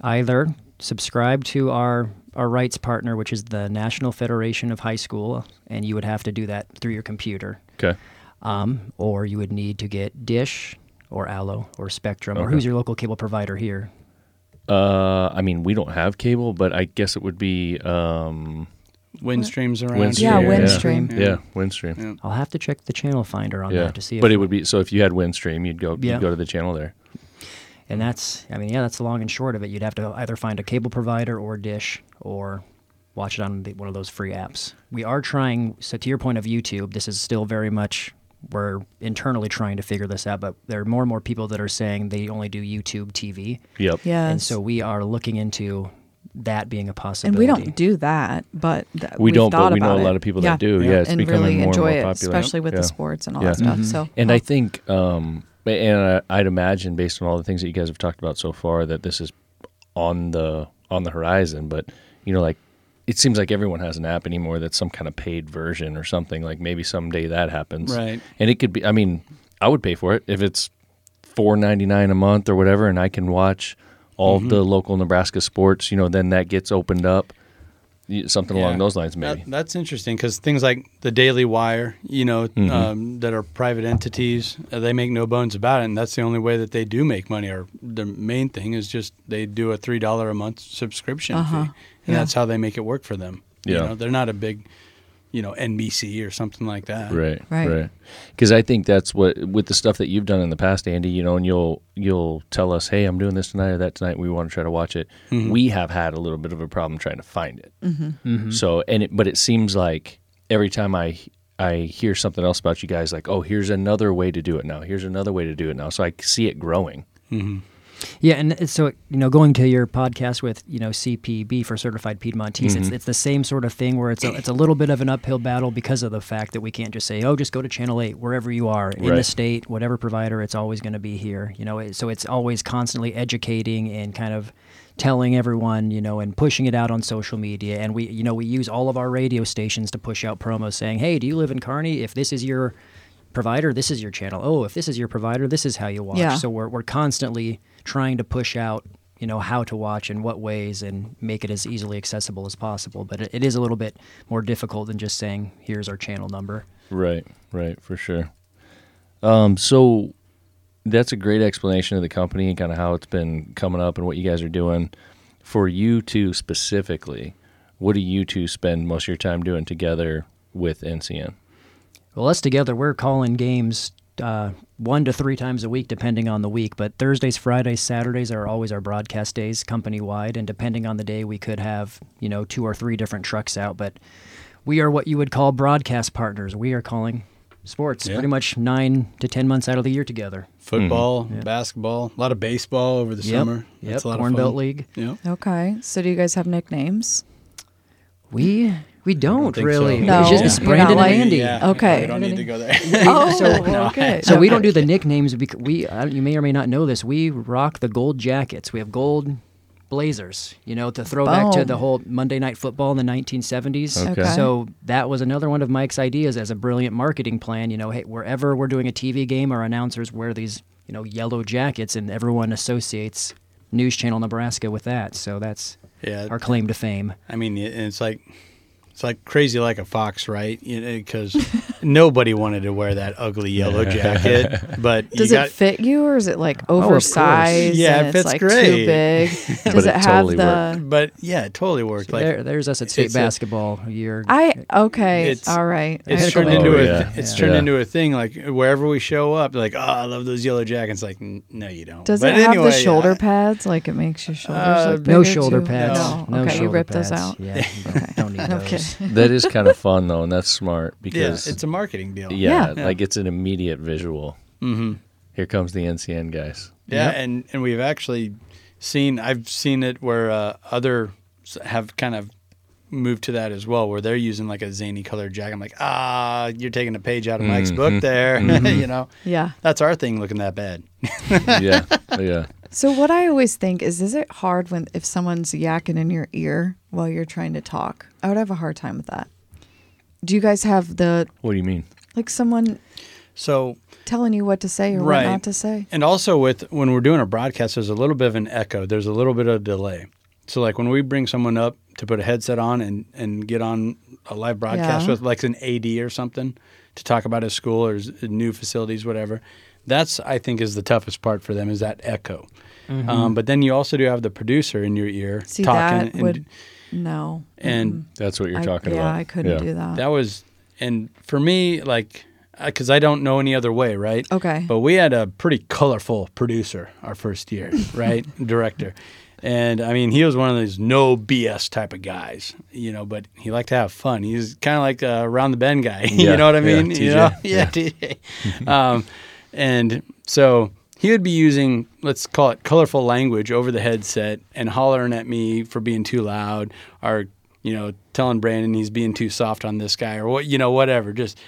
either subscribe to our our rights partner, which is the National Federation of High School, and you would have to do that through your computer. Okay. Um, or you would need to get Dish or Allo or Spectrum or who's your local cable provider here? Uh, I mean, we don't have cable, but I guess it would be um, Windstreams around. Windstream. Yeah, here. Windstream. Yeah, Windstream. Yeah. I'll have to check the channel finder on Yeah, that to see. If but it would be so if you had Windstream, you'd go Yeah. you'd go to the channel there. And that's, I mean, yeah, that's the long and short of it. You'd have to either find a cable provider or Dish or watch it on the, one of those free apps. We are trying, so to your point of YouTube, this is still very much, we're internally trying to figure this out, but there are more and more people that are saying they only do YouTube TV. Yep. Yes. And so we are looking into that being a possibility. and we don't do that, but th- We we've don't, thought but we know a lot of people yeah. that do. Yeah. Yeah, it's and becoming really more enjoy and it, more popular. especially with Yeah. the sports and all Yeah. that stuff. Mhm. So, And I think, um, and I, I'd imagine based on all the things that you guys have talked about so far, that this is on the on the horizon. But you know, like it seems like everyone has an app anymore that's some kind of paid version or something. Like maybe someday that happens, Right. And it could be. I mean, I would pay for it if it's four ninety nine a month or whatever, and I can watch all Mm-hmm. the local Nebraska sports. You know, then that gets opened up. Y- Something along those lines, That- maybe. that's interesting because things like the Daily Wire, you know, Mhm. um, that are private entities, uh, they make no bones about it, and that's the only way that they do make money. Or the main thing is just they do a three dollar a month subscription Uh-huh. fee, and Yeah. that's how they make it work for them. You Yeah. know, they're not a big, you know, NBC or something like that. Right, Right. right. Because I think that's what with the stuff that you've done in the past, Andy. You know, and you'll you'll tell us, "Hey, I'm doing this tonight or that tonight. We want to try to watch it." Mhm. We have had a little bit of a problem trying to find it. Mhm. So, and it, but it seems like every time I I hear something else about you guys, like, "Oh, here's another way to do it now. Here's another way to do it now." So I see it growing. Yeah, and so you know, going to your podcast with you know CPB for Certified Piedmontese, it's Mhm. it's the same sort of thing where it's a, it's a little bit of an uphill battle because of the fact that we can't just say, oh, just go to Channel Eight wherever you are in the state, whatever provider, it's always going to be here. You know, it, so it's always constantly educating and kind of telling everyone, you know, and pushing it out on social media. And we, you know, we use all of our radio stations to push out promos saying, hey, do you live in Kearney? If this is your provider, this is your channel. Oh, if this is your provider, this is how you watch. Yeah. So we're, we're constantly trying to push out, you know, how to watch and what ways and make it as easily accessible as possible. But it, it is a little bit more difficult than just saying, here's our channel number. Right, right, for sure. Um, so that's a great explanation of the company and kind of how it's been coming up and what you guys are doing. For you two specifically, what do you two spend most of your time doing together with NCN? Well, us together, we're calling games uh, one to three times a week, depending on the week. But Thursdays, Fridays, Saturdays are always our broadcast days, company wide. And depending on the day, we could have you know two or three different trucks out. But we are what you would call broadcast partners. We are calling sports Yeah. pretty much nine to ten months out of the year together. Football, Yeah. basketball, a lot of baseball over the Yep. summer. Yep. That's a lot Corn of fun. Belt League. Yep. okay. So, do you guys have nicknames? We we don't, think really. so. No, it's just it's you're Brandon not and Andy. Yeah, Okay. We don't need to go there. <laughs> Oh, So- okay. So we don't do the nicknames because we uh, you may or may not know this. We rock the gold jackets. We have gold blazers. You know, to throw back to the whole Monday Night Football in the 1970s. Okay. Okay. So that was another one of Mike's ideas as a brilliant marketing plan. You know, hey, wherever we're doing a TV game, our announcers wear these you know yellow jackets, and everyone associates News Channel Nebraska with that. So that's yeah. our claim to fame. I mean, it's like it's like crazy like a fox, right? Because <laughs> nobody wanted to wear that ugly yellow <laughs> jacket, but Does you it fit you, or is it like course. oversized? Yeah, and it it's fits like great. too big. <laughs> Does it it, have totally the? But yeah, it totally worked. Like there, there's us at state basketball a year. I okay. It's- all right. it's turned agree. into Oh, a yeah. it's Yeah. turned Yeah. into a thing. Like wherever we show up, like oh, I love those yellow jackets. Like no, you don't. Does but it have anyway, the shoulder I- pads? Like it makes your shoulders Uh, look no bigger, shoulder too? pads. No. No okay, you ripped pads. those out. Yeah, don't, don't <laughs> Okay. that is kind of fun though, and that's smart Yeah, because it's a marketing deal. yeah, Yeah. like it's an immediate visual. Mm-hmm. Here comes the NCN guys. Yeah, Yep. and and we've actually seen. I've seen it where uh, other have kind of moved to that as well, where they're using like a zany colored jacket. I'm like, ah, you're taking a page out of Mike's Mhm. book there. <laughs> Mhm. you know, Yeah. that's our thing looking that bad. <laughs> yeah, yeah. So what I always think is, is it hard when if someone's yakking in your ear while you're trying to talk? I would have a hard time with that. Do you guys have the What do you mean? like someone So telling you what to say or Right. what not to say? And also with when we're doing a broadcast, there's a little bit of an echo. There's a little bit of delay. So like when we bring someone up to put a headset on and, and get on a live broadcast Yeah. with like an AD or something to talk about his school or his new facilities, whatever. That's I think is the toughest part for them is that echo. Um, but then you also do have the producer in your ear See talking. that would no. and. That's what you're I- talking yeah, about. Yeah, I couldn't Yeah. do that. that was and for me like because I don't know any other way, right? Okay. But we had a pretty colorful producer our first year, <laughs> right? Director. And I mean, he was one of those no BS type of guys, you know, but he liked to have fun. He's kind of like a around the bend guy. <laughs> Yeah, you know what I yeah, mean? TJ, You know? <laughs> yeah. Yeah, TJ. um, and so he would be using, let's call it colorful language over the headset and hollering at me for being too loud or, you know, telling Brandon he's being too soft on this guy or what, you know, whatever. Just,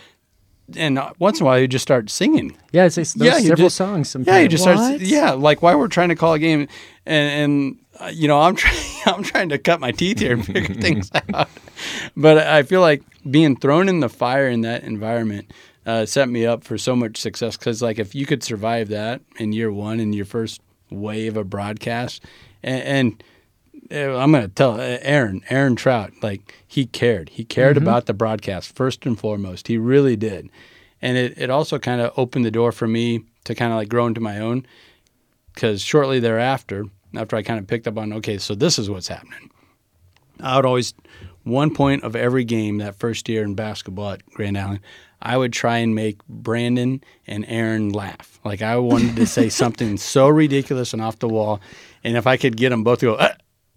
and once in a while he'd just start singing. Yeah, it's, it's those Yeah, you several just- songs. Sometimes. Yeah, he just starts. Yeah, like why we're trying to call a game, and and uh, you know I'm <laughs> trying I'm trying to cut my teeth here and figure <laughs> things out. But I feel like being thrown in the fire in that environment uh, set me up for so much success. Because like if you could survive that in year one in your first wave of broadcast, and, and uh, I'm gonna tell uh, Aaron, Aaron Trout, like he cared. He cared about the broadcast first and foremost. He really did, and it it also kind of opened the door for me to kind of like grow into my own. Because shortly thereafter, after I kind of picked up on, okay, so this is what's happening. I would always, one point of every game that first year in basketball at Grand Island, I would try and make Brandon and Aaron laugh. Like I wanted to say <laughs> something so ridiculous and off the wall, and if I could get them both to go, "Uh," <laughs>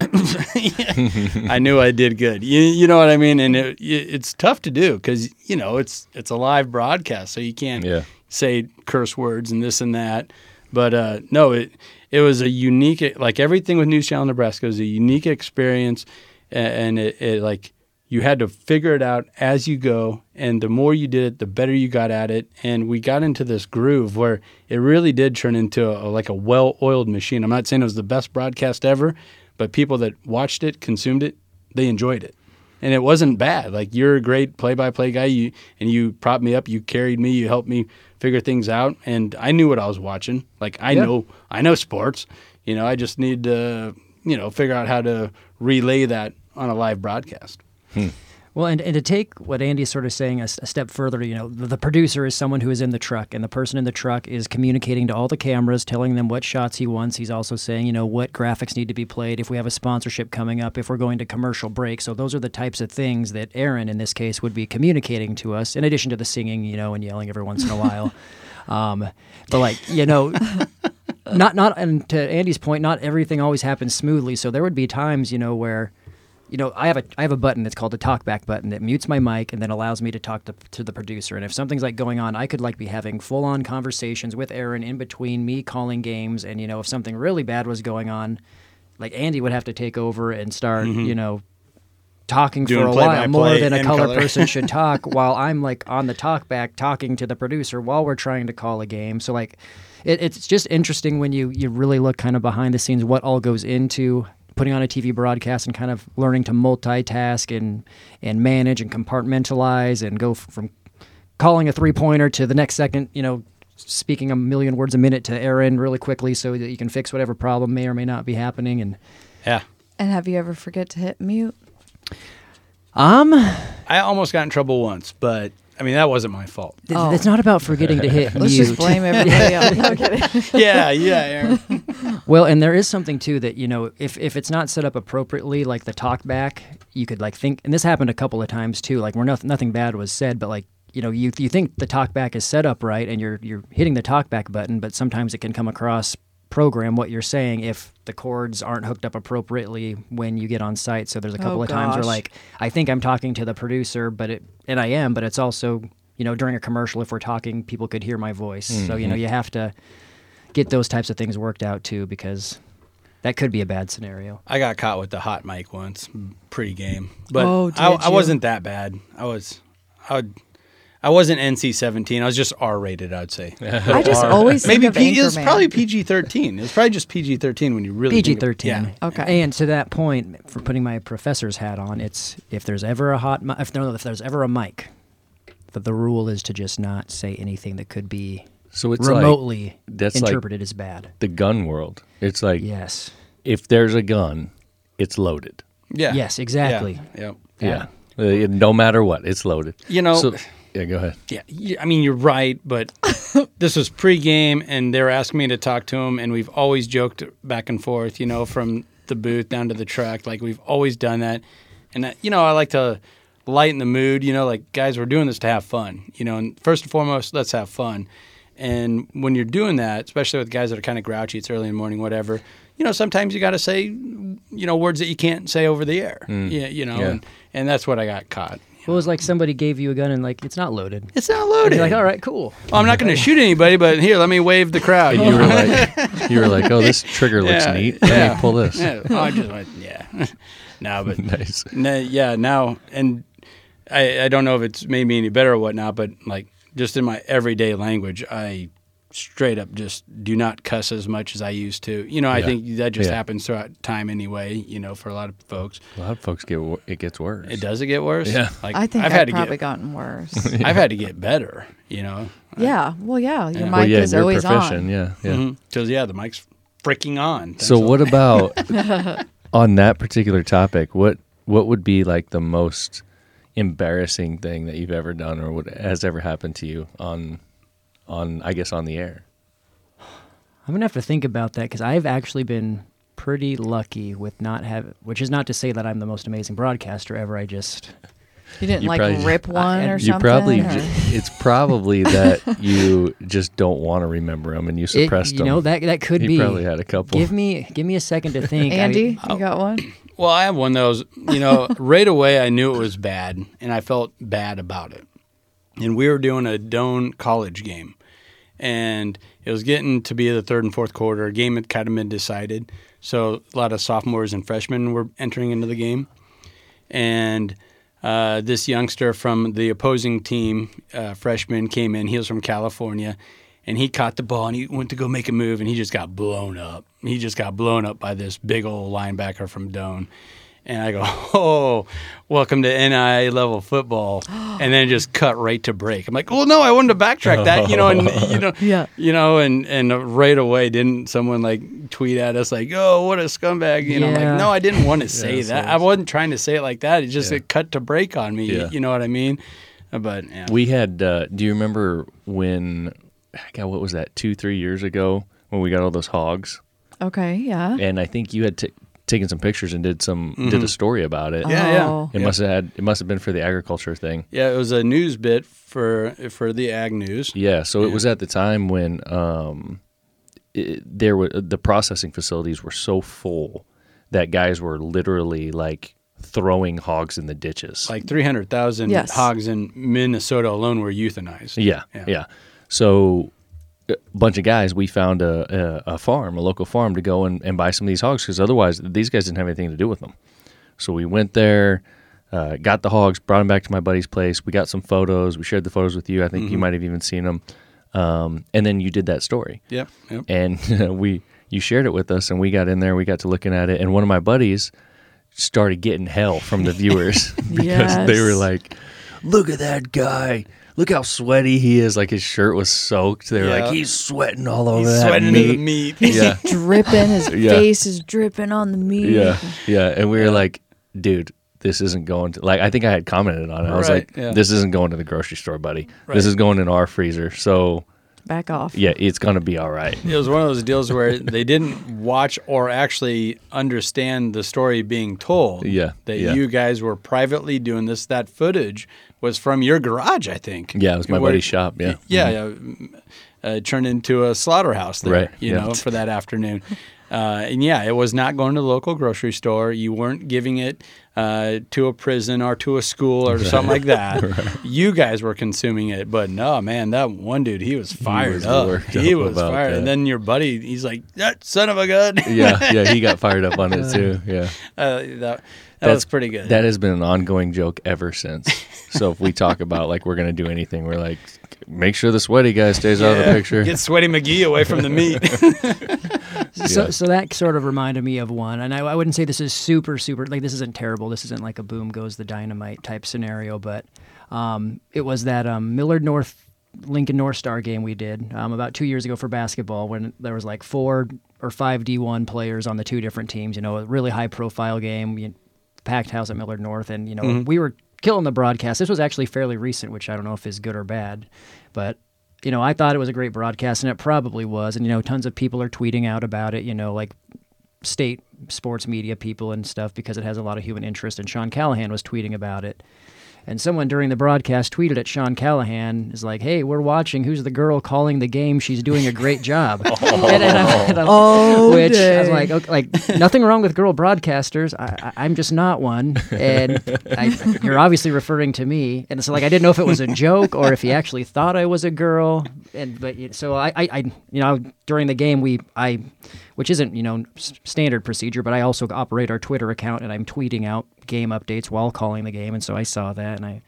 I knew I did good. You, you know what I mean? And it, it's tough to do because you know it's it's a live broadcast, so you can't Yeah. say curse words and this and that. But uh, no, it it was a unique like everything with News Channel Nebraska was a unique experience, and it, it like you had to figure it out as you go, and the more you did it, the better you got at it. And we got into this groove where it really did turn into a, like a well-oiled machine. I'm not saying it was the best broadcast ever, but people that watched it, consumed it, they enjoyed it and it wasn't bad. Like you're a great play-by-play guy. You and you propped me up. You carried me. You helped me figure things out, and I knew what I was watching. Like I Yeah. know, I know sports. You know, I just need to, you know, figure out how to relay that on a live broadcast. Well, and, and to take what Andy's sort of saying a step further, you know, the, the producer is someone who is in the truck, and the person in the truck is communicating to all the cameras, telling them what shots he wants. He's also saying, you know, what graphics need to be played, if we have a sponsorship coming up, if we're going to commercial break. So those are the types of things that Aaron, in this case, would be communicating to us, in addition to the singing, you know, and yelling every once in a while. <laughs> Um, but like, you know, not not and to Andy's point, not everything always happens smoothly. So there would be times, you know, where you know, I have a I have a button that's called the talkback button that mutes my mic and then allows me to talk to, to the producer. And if something's like going on, I could like be having full on conversations with Aaron in between me calling games. And you know, if something really bad was going on, like Andy would have to take over and start, mm-hmm. you know, talking Doing for a while more than a color, color. person should <laughs> talk while I'm like on the talkback talking to the producer while we're trying to call a game. So like, it, it's just interesting when you you really look kind of behind the scenes what all goes into putting on a TV broadcast and kind of learning to multitask and and manage and compartmentalize and go f- from calling a three pointer to the next second, you know, speaking a million words a minute to Aaron really quickly so that you can fix whatever problem may or may not be happening and Yeah. And have you ever forget to hit mute? Um, I almost got in trouble once, but I mean that wasn't my fault. th- Oh. it's not about forgetting to hit Let's mute. just blame everybody else. <laughs> No kidding. <laughs> yeah, yeah, Aaron. Well, and there is something too that you know, if if it's not set up appropriately, like the talk back, you could like think, and this happened a couple of times too. Like where nothing nothing bad was said, but like you know, you you think the talk back is set up right, and you're you're hitting the talk back button, but sometimes it can come across program what you're saying if the cords aren't hooked up appropriately when you get on site. So there's a couple Oh, of times where like I think I'm talking to the producer, but it and I am, but it's also you know during a commercial if we're talking, people could hear my voice. So you know mm-hmm. you have to get those types of things worked out too because that could be a bad scenario. I got caught with the hot mic once, pretty game, but Oh, I, did I you? wasn't that bad. I was, I would, I wasn't NC seventeen. I was just R rated. I'd say. <laughs> I just always think Maybe of P- it was Anchorman. probably PG thirteen. It was probably just PG thirteen when you really PG think of- thirteen. Yeah. Okay. And to that point, for putting my professor's hat on, it's if there's ever a hot, mi- if, no, if there's ever a mic, that the rule is to just not say anything that could be So it's like remotely that's like- interpreted as bad. the gun world. It's like Yes. if there's a gun, it's loaded. Yeah. Yes, exactly. Yeah. Yeah. Uh, no matter what, it's loaded. You know- So, yeah, go ahead. Yeah, I mean you're right, but <laughs> this was pregame, and they were asking me to talk to him, and we've always joked back and forth, you know, from the booth down to the track, like we've always done that, and uh, you know I like to lighten the mood, you know, like guys, we're doing this to have fun, you know, and first and foremost, let's have fun, and when you're doing that, especially with guys that are kind of grouchy, it's early in the morning, whatever. You know, sometimes you got to say, you know, words that you can't say over the air. Yeah, you know, Yeah. And, and that's what I got caught. Well, it was like somebody gave you a gun and like it's not loaded. It's not And loaded. you're like, all right, cool. Well, I'm not going to shoot anybody, but here, let me wave the crowd. You were like, <laughs> you were like, oh, this trigger looks Yeah, neat. Let yeah. me pull this. yeah, oh, I just went, yeah. <laughs> no, but Nice. no, yeah, now, and I, I don't know if it's made me any better or whatnot, but like just in my everyday language, I straight up just do not cuss as much as I used to. You know, I Yeah. think that just Yeah. happens throughout time anyway. You know, for a lot of folks, A lot of folks get it gets worse. it does it get worse. Yeah. like I think I've I've, had to probably get, gotten worse. <laughs> I've had to get better. You know, yeah. Well, yeah. Your Yeah. mic Well, yeah, is always proficient. on. Yeah, yeah. Mm-hmm. because yeah, the mic's freaking on. So Thanks a what about <laughs> on that particular topic? What what would be like the most embarrassing thing that you've ever done or what has ever happened to you on on I guess on the air? I'm gonna have to think about that because I've actually been pretty lucky with not have, which is not to say that I'm the most amazing broadcaster ever. I just You didn't You like probably- rip one or you something. probably or- j- it's probably that you just don't want to remember them and you it, suppressed you them. know that that could you be. probably had a couple. Give me give me a second to think. I- Andy, oh. you got one? Well, I have one that was, you know, <laughs> right away I knew it was bad and I felt bad about it. And we were doing a Doane college game. And it was getting to be the third and fourth quarter. Game had kind of been decided. So a lot of sophomores and freshmen were entering into the game. And uh, this youngster from the opposing team, uh, freshman, came in. He was from California. And he caught the ball and he went to go make a move and he just got blown up. He just got blown up by this big old linebacker from Doane. And I go, <laughs> oh, welcome to NAIA level football, <gasps> and then just cut right to break. I'm like, well, no, I wanted to backtrack that, you know, and <laughs> you know, Yeah. you know, and and right away, didn't someone like tweet at us like, oh, what a scumbag, you know? I'm Yeah. like, no, I didn't want to <laughs> say Yes, that. yes. I wasn't trying to say it like that. It just Yeah. it cut to break on me. Yeah. You know what I mean? Uh, But yeah, We had. Uh, do you remember when? God, what was that? Two, three years ago when we got all those hogs, Okay, yeah. and I think you had t- taken some pictures and did some did a story about it. Mm-hmm. Yeah, yeah. Oh. It Yeah. must have had. It must have been for the agriculture thing. yeah, it was a news bit for for the Ag News. Yeah. So it was at the time when um, it, there were the processing facilities were so full that guys were literally like throwing hogs in the ditches. Like three hundred thousand Yes. hogs in Minnesota alone were euthanized. Yeah, Yeah. yeah. So a bunch of guys, we found a, a, a farm, a local farm, to go and, and buy some of these hogs because otherwise these guys didn't have anything to do with them. So we went there, uh, got the hogs, brought them back to my buddy's place. We got some photos. We shared the photos with you. I think you might have even seen them. Um, and then you did that story, Yep. Yep. and <laughs> we you shared it with us, and we got in there. We got to looking at it, and one of my buddies started getting hell from the viewers <laughs> because they were like, "Look at that guy! Look how sweaty he is! Like his shirt was soaked. They were Yeah. like, he's sweating all over He's that sweating meat." the meat. Yeah, <laughs> dripping. His <laughs> Yeah. face is dripping on the meat. yeah, yeah. And we were like, "Dude, this isn't going to like I think I had commented on it. I was Right, like, yeah. this isn't going to the grocery store, buddy. Right. This is going in our freezer. So Back off. yeah, it's gonna be all right. It was one of those deals where they didn't watch or actually understand the story being told. Yeah, That yeah. you guys were privately doing this. That footage was from your garage, I think. Yeah, it was my Where- buddy's shop. Yeah. Yeah. yeah. mm, Uh, turned into a slaughterhouse there, Right, you yeah. know, for that afternoon. <laughs> Uh, and yeah, it was not going to the local grocery store. You weren't giving it uh, to a prison or to a school or something like that. <laughs> You guys were consuming it, but no, man, that one dude, he was fired was up. He was fired. that. And then your buddy, he's like, that son of a gun. yeah, yeah, he got <laughs> fired up on it too. Yeah. Uh, that that That's- was pretty good. That has been an ongoing joke ever since. so if we talk about like we're gonna do anything, we're like, make sure the sweaty guy stays out of the picture. Get Sweaty McGee away from the meat. <laughs> So, Yeah. so that sort of reminded me of one, and I, I wouldn't say this is super, super like this isn't terrible. This isn't like a boom goes the dynamite type scenario, but um, it was that um, Millard North Lincoln North Star game we did um, about two years ago for basketball when there was like four or five D1 players on the two different teams. You know, a really high profile game, you, packed house at Millard North, and you know mm-hmm. we were killing the broadcast. This was actually fairly recent, which I don't know if is good or bad, but you know, I thought it was a great broadcast, and it probably was. And you know, tons of people are tweeting out about it. You know, like state sports media people and stuff because it has a lot of human interest. And Sean Callahan was tweeting about it. And someone during the broadcast tweeted at Sean Callahan is like, "Hey, we're watching. Who's the girl calling the game? She's doing a great job." <laughs> and, and I'm- and I'm- Oh, which I was like, okay, like nothing wrong with girl broadcasters. I, I, I'm just not one, and I, you're obviously referring to me. And so, like, I didn't know if it was a joke or if he actually thought I was a girl. And but so I, I, I you know, during the game we I, which isn't you know s- standard procedure, but I also operate our Twitter account and I'm tweeting out game updates while calling the game, and so I saw that and I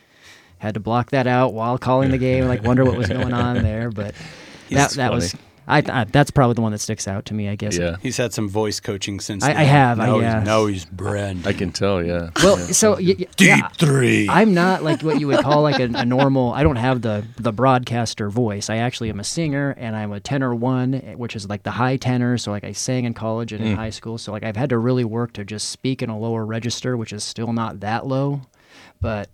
had to block that out while calling the game. Like, wonder what was going on there, but <laughs> that that was. I, I that's probably the one that sticks out to me. I guess. Yeah, He's had some voice coaching since. I- then. I have, I- Now yeah. he's, now he's brand. I can tell. Yeah. Well, so y- y- Deep yeah, three. I'm not like what you would call like a, a normal. I don't have the the broadcaster voice. I actually am a singer, and I'm a tenor one, eh, which is like the high tenor. So like I sang in college and in high school. So like I've had to really work to just speak in a lower register, which is still not that low, but.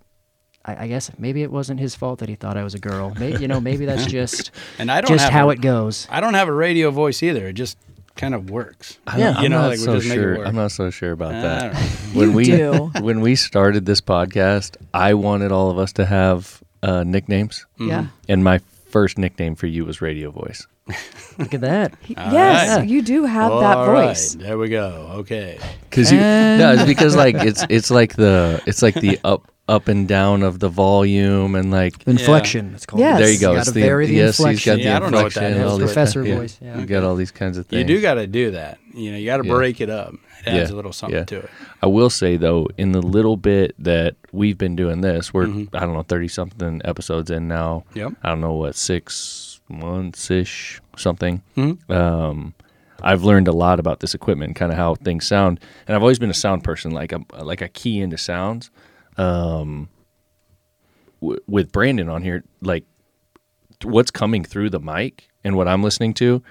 I, I guess maybe it wasn't his fault that he thought I was a girl. Maybe, you know, maybe that's <laughs> just and I don't just how a- it goes. I don't have a radio voice either. It just kind of works. I'm, Yeah. I'm You know, not like, we so just make it sure. work. I'm not so sure about I that. <laughs> When You we do. <laughs> when we started this podcast, I wanted all of us to have uh, nicknames, Yeah. and my first nickname for you was Radio Voice. Look at that. All yes, right. you do have that All right, voice. There we go. Okay. Because you, And- no, it's because like it's it's like the it's like the up up and down of the volume and like Inflection. It's called. Yes. there you go. Gotta it's the vary the yes, he's got inflection. the Yeah, I don't know what that inflection, is, all but- these Professor yeah, voice, yeah. You got all these kinds of things. You do got to do that. You know, you got to Yeah. break it up. It adds Yeah, a little something yeah. to it. I will say though, in the little bit that we've been doing this, we're Mm-hmm. I don't know thirty something episodes in now. Yep. I don't know what six months ish something. Mhm. Um, I've learned a lot about this equipment, kind of how things sound, and I've always been a sound person. Like I'm like a key into sounds. Um, w- with Brandon on here, like what's coming through the mic and what I'm listening to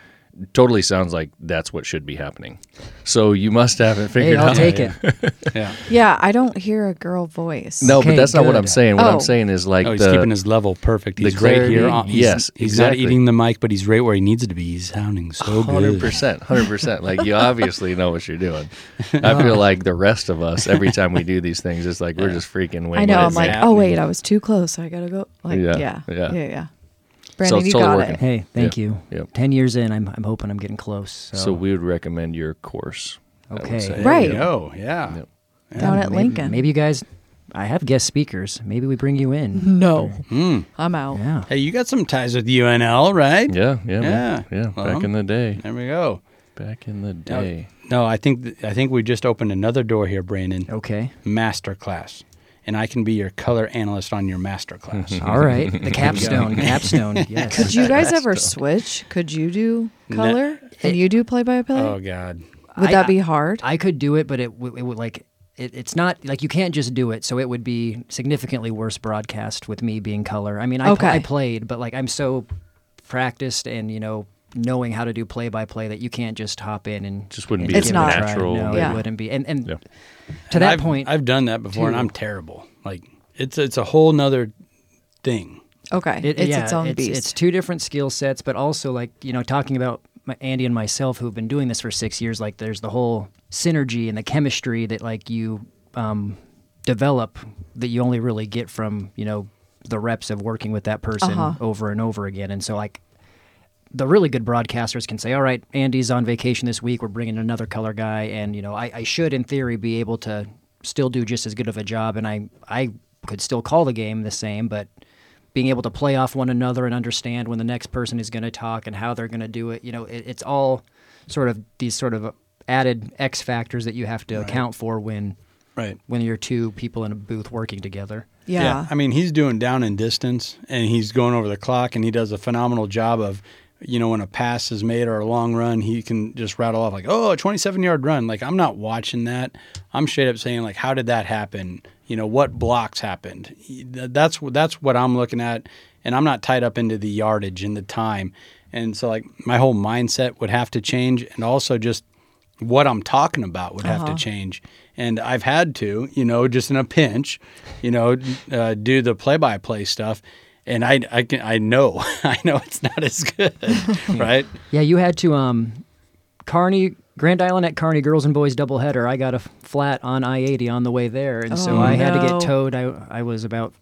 totally sounds like that's what should be happening. So you must have it Hey, figured I'll out. take it. <laughs> Yeah. Yeah, I don't hear a girl voice. No, Okay, but that's not what I'm saying. What Oh. I'm saying is like oh, he's the, keeping his level perfect. the He's right here. On, he's, yes, he's exactly. not eating the mic, but he's right where he needs it to be. He's sounding so Hundred good. percent, hundred percent. Like you obviously know what you're doing. I feel <laughs> like the rest of us, every time we do these things, it's like we're just freaking winging I know. I'm like, happening. oh wait, I was too close. I gotta go. Like, Yeah, yeah, yeah. yeah, yeah. Yeah. Brandon, it's you totally got working. it. Hey, thank Yeah. you. Yep. Ten years in, I'm I'm hoping I'm getting close. So, So we would recommend your course. Okay. There Right. Oh, go. Yeah. Yep. Down at maybe, Lincoln. Maybe you guys. I have guest speakers. Maybe we bring you in. No, Hmm. I'm out. Yeah. Hey, you got some ties with UNL, right? Yeah, yeah. Yeah. yeah. Well, Back in the day. There we go. Back in the Now- day. No, I think th- I think we just opened another door here, Brandon. Okay. Master class, and I can be your color analyst on your master class. <laughs> All right. The capstone. <laughs> capstone. <laughs> Yes. Could you guys ever switch? Could you do color and you do play by play? oh God. Would I- that be hard? I could do it, but it, w- it would like it, it's not like you can't just do it. So it would be significantly worse broadcast with me being color. I mean, I, pl- I played, but like I'm so practiced and you know knowing how to do play by play that you can't just hop in and Just wouldn't and be It's not. it try. natural. No, Yeah. it wouldn't be. And and Yeah. to that I've, point, I've done that before, and. I'm terrible. Like it's it's a whole nother thing. Okay. It- it's yeah, its own it's, beast. It's two different skill sets, but also like you know, talking about my, Andy and myself who've been doing this for six years. Like, there's the whole synergy and the chemistry that like you um, develop that you only really get from you know the reps of working with that person Uh-huh. over and over again. And so like. The really good broadcasters can say, "All right, Andy's on vacation this week. We're bringing another color guy, and you know, I, I should, in theory, be able to still do just as good of a job, and I I could still call the game the same, but being able to play off one another and understand when the next person is going to talk and how they're going to do it. You know, it, it's all sort of these sort of added X factors that you have to account for when Right. when you're two people in a booth working together. yeah. I mean, he's doing down and distance, and he's going over the clock, and he does a phenomenal job of, you know, when a pass is made or a long run, he can just rattle off like, oh, a 27 yard run. Like, I'm not watching that. I'm straight up saying, like, how did that happen? You know, what blocks happened? That's that's what I'm looking at, and I'm not tied up into the yardage and the time. And so, like, my whole mindset would have to change, and also just what I'm talking about would have to change. And I've had to, you know, just in a pinch, you know, uh, do the play-by-play stuff. And I, I can, I know, <laughs> I know it's not as good, <laughs> right? Yeah, you had to um, Kearney Grand Island at Kearney girls and boys doubleheader. I got a flat on I-80 on the way there, and so Oh, I had to get towed. I I was about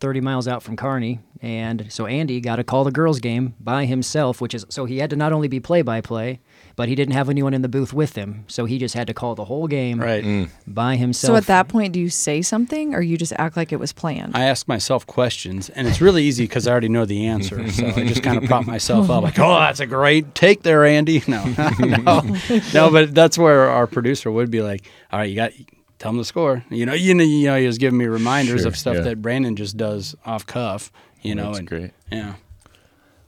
30 miles out from Kearney. and so Andy got to call the girls game by himself, which is so he had to not only be play-by-play, but he didn't have anyone in the booth with him, so he just had to call the whole game Right. by himself. so at that point, do you say something or you just act like it was planned? I ask myself questions, and it's really easy because I already know the answer. <laughs> So I just kind of prop myself up, like, "Oh, that's a great take there, Andy." <laughs> No, <laughs> no, no. But that's where our producer would be like, "All right, you got." Tell him the score. You know, you know, you know, he was giving me reminders Sure, of stuff yeah. that Brandon just does off cuff. You know, That's and great. yeah,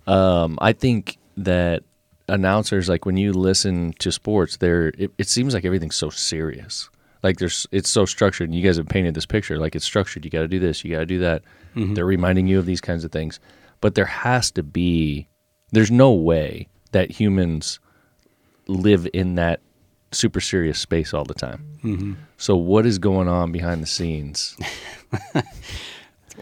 Um, I think that announcers, like when you listen to sports, they're it, it seems like everything's so serious. Like there's, it's so structured. And you guys have painted this picture like it's structured. You got to do this. You got to do that. They're reminding you of these kinds of things. But there has to be. There's no way that humans live in that super serious space all the time. Mm-hmm. So what is going on behind the scenes? <laughs>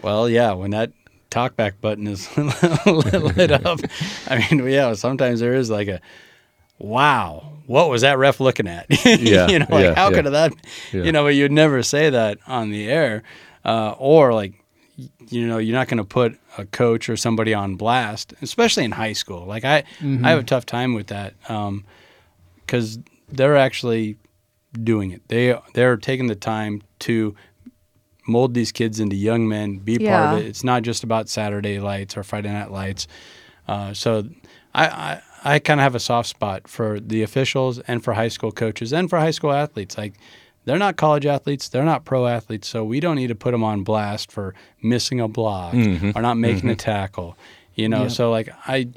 Well, yeah, when that talkback button is <laughs> lit up, I mean, yeah, sometimes there is like a, wow, what was that ref looking at? <laughs> Yeah, you know, like yeah, how yeah. could that, Yeah. you know, but you'd never say that on the air, uh, or like, you know, you're not going to put a coach or somebody on blast, especially in high school. Like I, I have a tough time with that because they're actually doing it. They they're taking the time to mold these kids into young men, be part of it. It's not just about Saturday lights or Friday night lights. Uh, so I I, I kind of have a soft spot for the officials and for high school coaches and for high school athletes. Like they're not college athletes, they're not pro athletes, so we don't need to put them on blast for missing a block or not making a tackle. You know, Yep. so like I,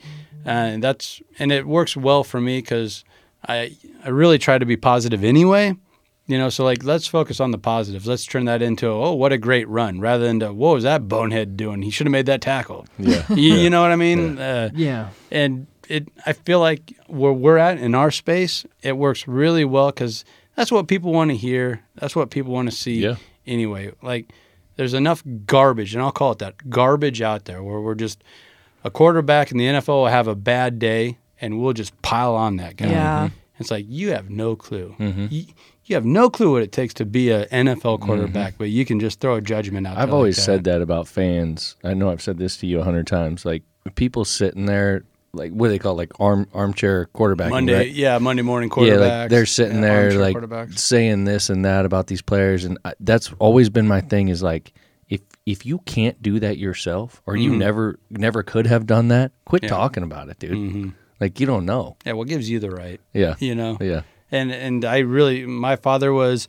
uh, that's and it works well for me because I I really try to be positive anyway. You know, so like let's focus on the positives. Let's turn that into oh what a great run rather than to what was that bonehead doing? He should have made that tackle. Yeah. <laughs> you, you know what I mean? Uh, yeah. and it I feel like where we're at in our space, it works really well because that's what people want to hear. That's what people want to see. Yeah. Anyway, like there's enough garbage, and I'll call it that garbage out there where we're just a quarterback in the NFL will have a bad day, and we'll just pile on that guy. Yeah. It's like you have no clue. Mm-hmm. You, you have no clue what it takes to be a NFL quarterback, but you can just throw a judgment out. I've always like said that about fans. I know I've said this to you a hundred times. Like people sitting there, like what do they call it? like arm armchair quarterback. Monday, right? yeah, Monday morning quarterback. Yeah, like they're sitting there like saying this and that about these players, and I, that's always been my thing. Is like if if you can't do that yourself, or you never never could have done that, quit Mm-hmm. Yeah. talking about it, dude. Mhm. Like you don't know. Yeah, what gives you the right? Yeah, You know, yeah. And and I really, my father was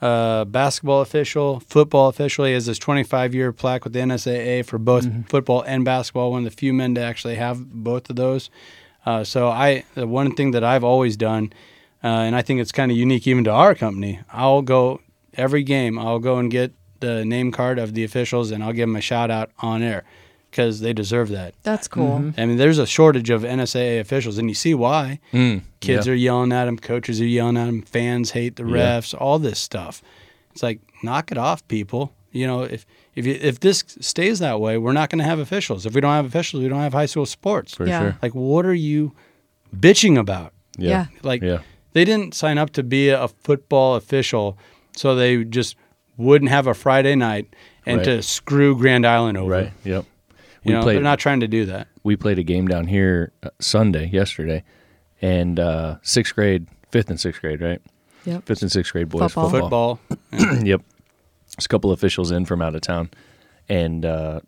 a basketball official, football official. He has this 25 year plaque with the NSAA for both football and basketball. One of the few men to actually have both of those. Uh, so I, the one thing that I've always done, uh, and I think it's kind of unique even to our company. I'll go every game. I'll go and get the name card of the officials, and I'll give them a shout out on air. Because they deserve that. That's cool. Mm-hmm. I mean, there's a shortage of NSAA officials, and you see why. Mm, Kids yeah. are yelling at them, coaches are yelling at them, fans hate the Yeah. refs, all this stuff. It's like knock it off, people. You know, if if you, if this stays that way, we're not going to have officials. If we don't have officials, we don't have high school sports. for Yeah. sure. Like, what are you bitching about? Yeah. Like, Yeah. they didn't sign up to be a football official, so they just wouldn't have a Friday night and Right. to screw Grand Island over. Right. Yep. You We know, played. they're not trying to do that. we played a game down here uh, Sunday yesterday, and uh, sixth grade, fifth and sixth grade, right? Yep. Fifth and sixth grade boys Football. football. Football. <clears throat> yep. There's a couple officials in from out of town, and uh,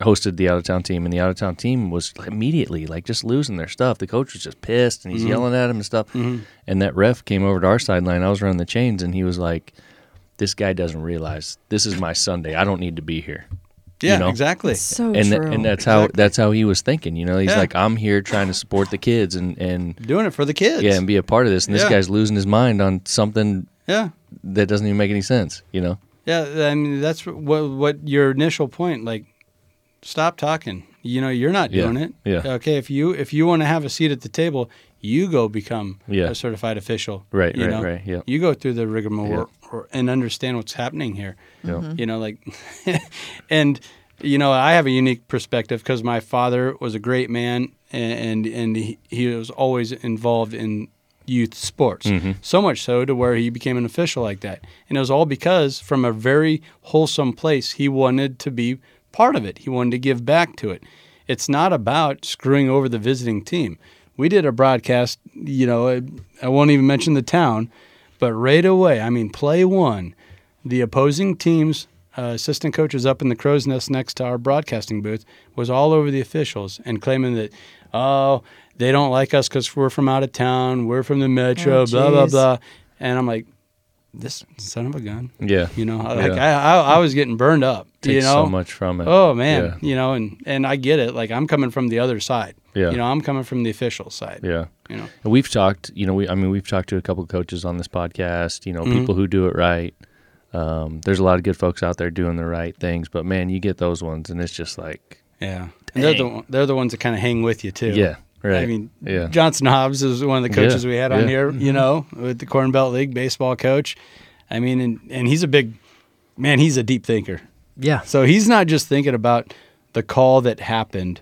hosted the out of town team, and the out of town team was immediately like just losing their stuff. The coach was just pissed, and he's Mm-hmm. yelling at him and stuff. And that ref came over to our sideline. I was running the chains, and he was like, "This guy doesn't realize this is my Sunday. I don't need to be here." Yeah, You know? exactly. So and true. th- and that's how Exactly. that's how he was thinking. You know, he's Yeah. like, I'm here trying to support the kids and and Doing it for the kids. yeah, and be a part of this. And this Yeah. guy's losing his mind on something yeah. that doesn't even make any sense. You know? Yeah, I mean that's what what your initial point. Like, stop talking. You know, you're not Yeah, doing it. yeah. Okay, if you if you want to have a seat at the table, you go become Yeah. a certified official. Right, you right, know? right, yeah. You go through the rigmarole or, and understand what's happening here. Yeah. Mm-hmm. You know, like, <laughs> and you know, I have a unique perspective because my father was a great man, and and, and he, he was always involved in youth sports. Mm-hmm. So much so to where he became an official like that, and it was all because from a very wholesome place, he wanted to be part of it. He wanted to give back to it. It's not about screwing over the visiting team. We did a broadcast, you know, I, I won't even mention the town, but right away, I mean, play one, the opposing team's uh, assistant coaches up in the crow's nest next to our broadcasting booth was all over the officials and claiming that, oh, they don't like us because we're from out of town, we're from the metro, Oh, blah blah blah. And I'm like, this son of a gun, Yeah. you know, like Yeah. I, I I was getting burned up, Takes you know, so much from it. Oh man, Yeah. you know, and and I get it. Like I'm coming from the other side. Yeah. You know, I'm coming from the official side. Yeah. You know. And we've talked, you know, we I mean we've talked to a couple of coaches on this podcast, you know, Mm-hmm. people who do it right. Um, there's a lot of good folks out there doing the right things, but man, you get those ones and it's just like Yeah. And they're the they're the ones that kind of hang with you too. Yeah, right. I mean, Yeah. Johnson Hobbs is one of the coaches Yeah, we had on yeah. here. You know, with the Corn Belt League baseball coach. I mean, and and he's a big man. He's a deep thinker. Yeah. So he's not just thinking about the call that happened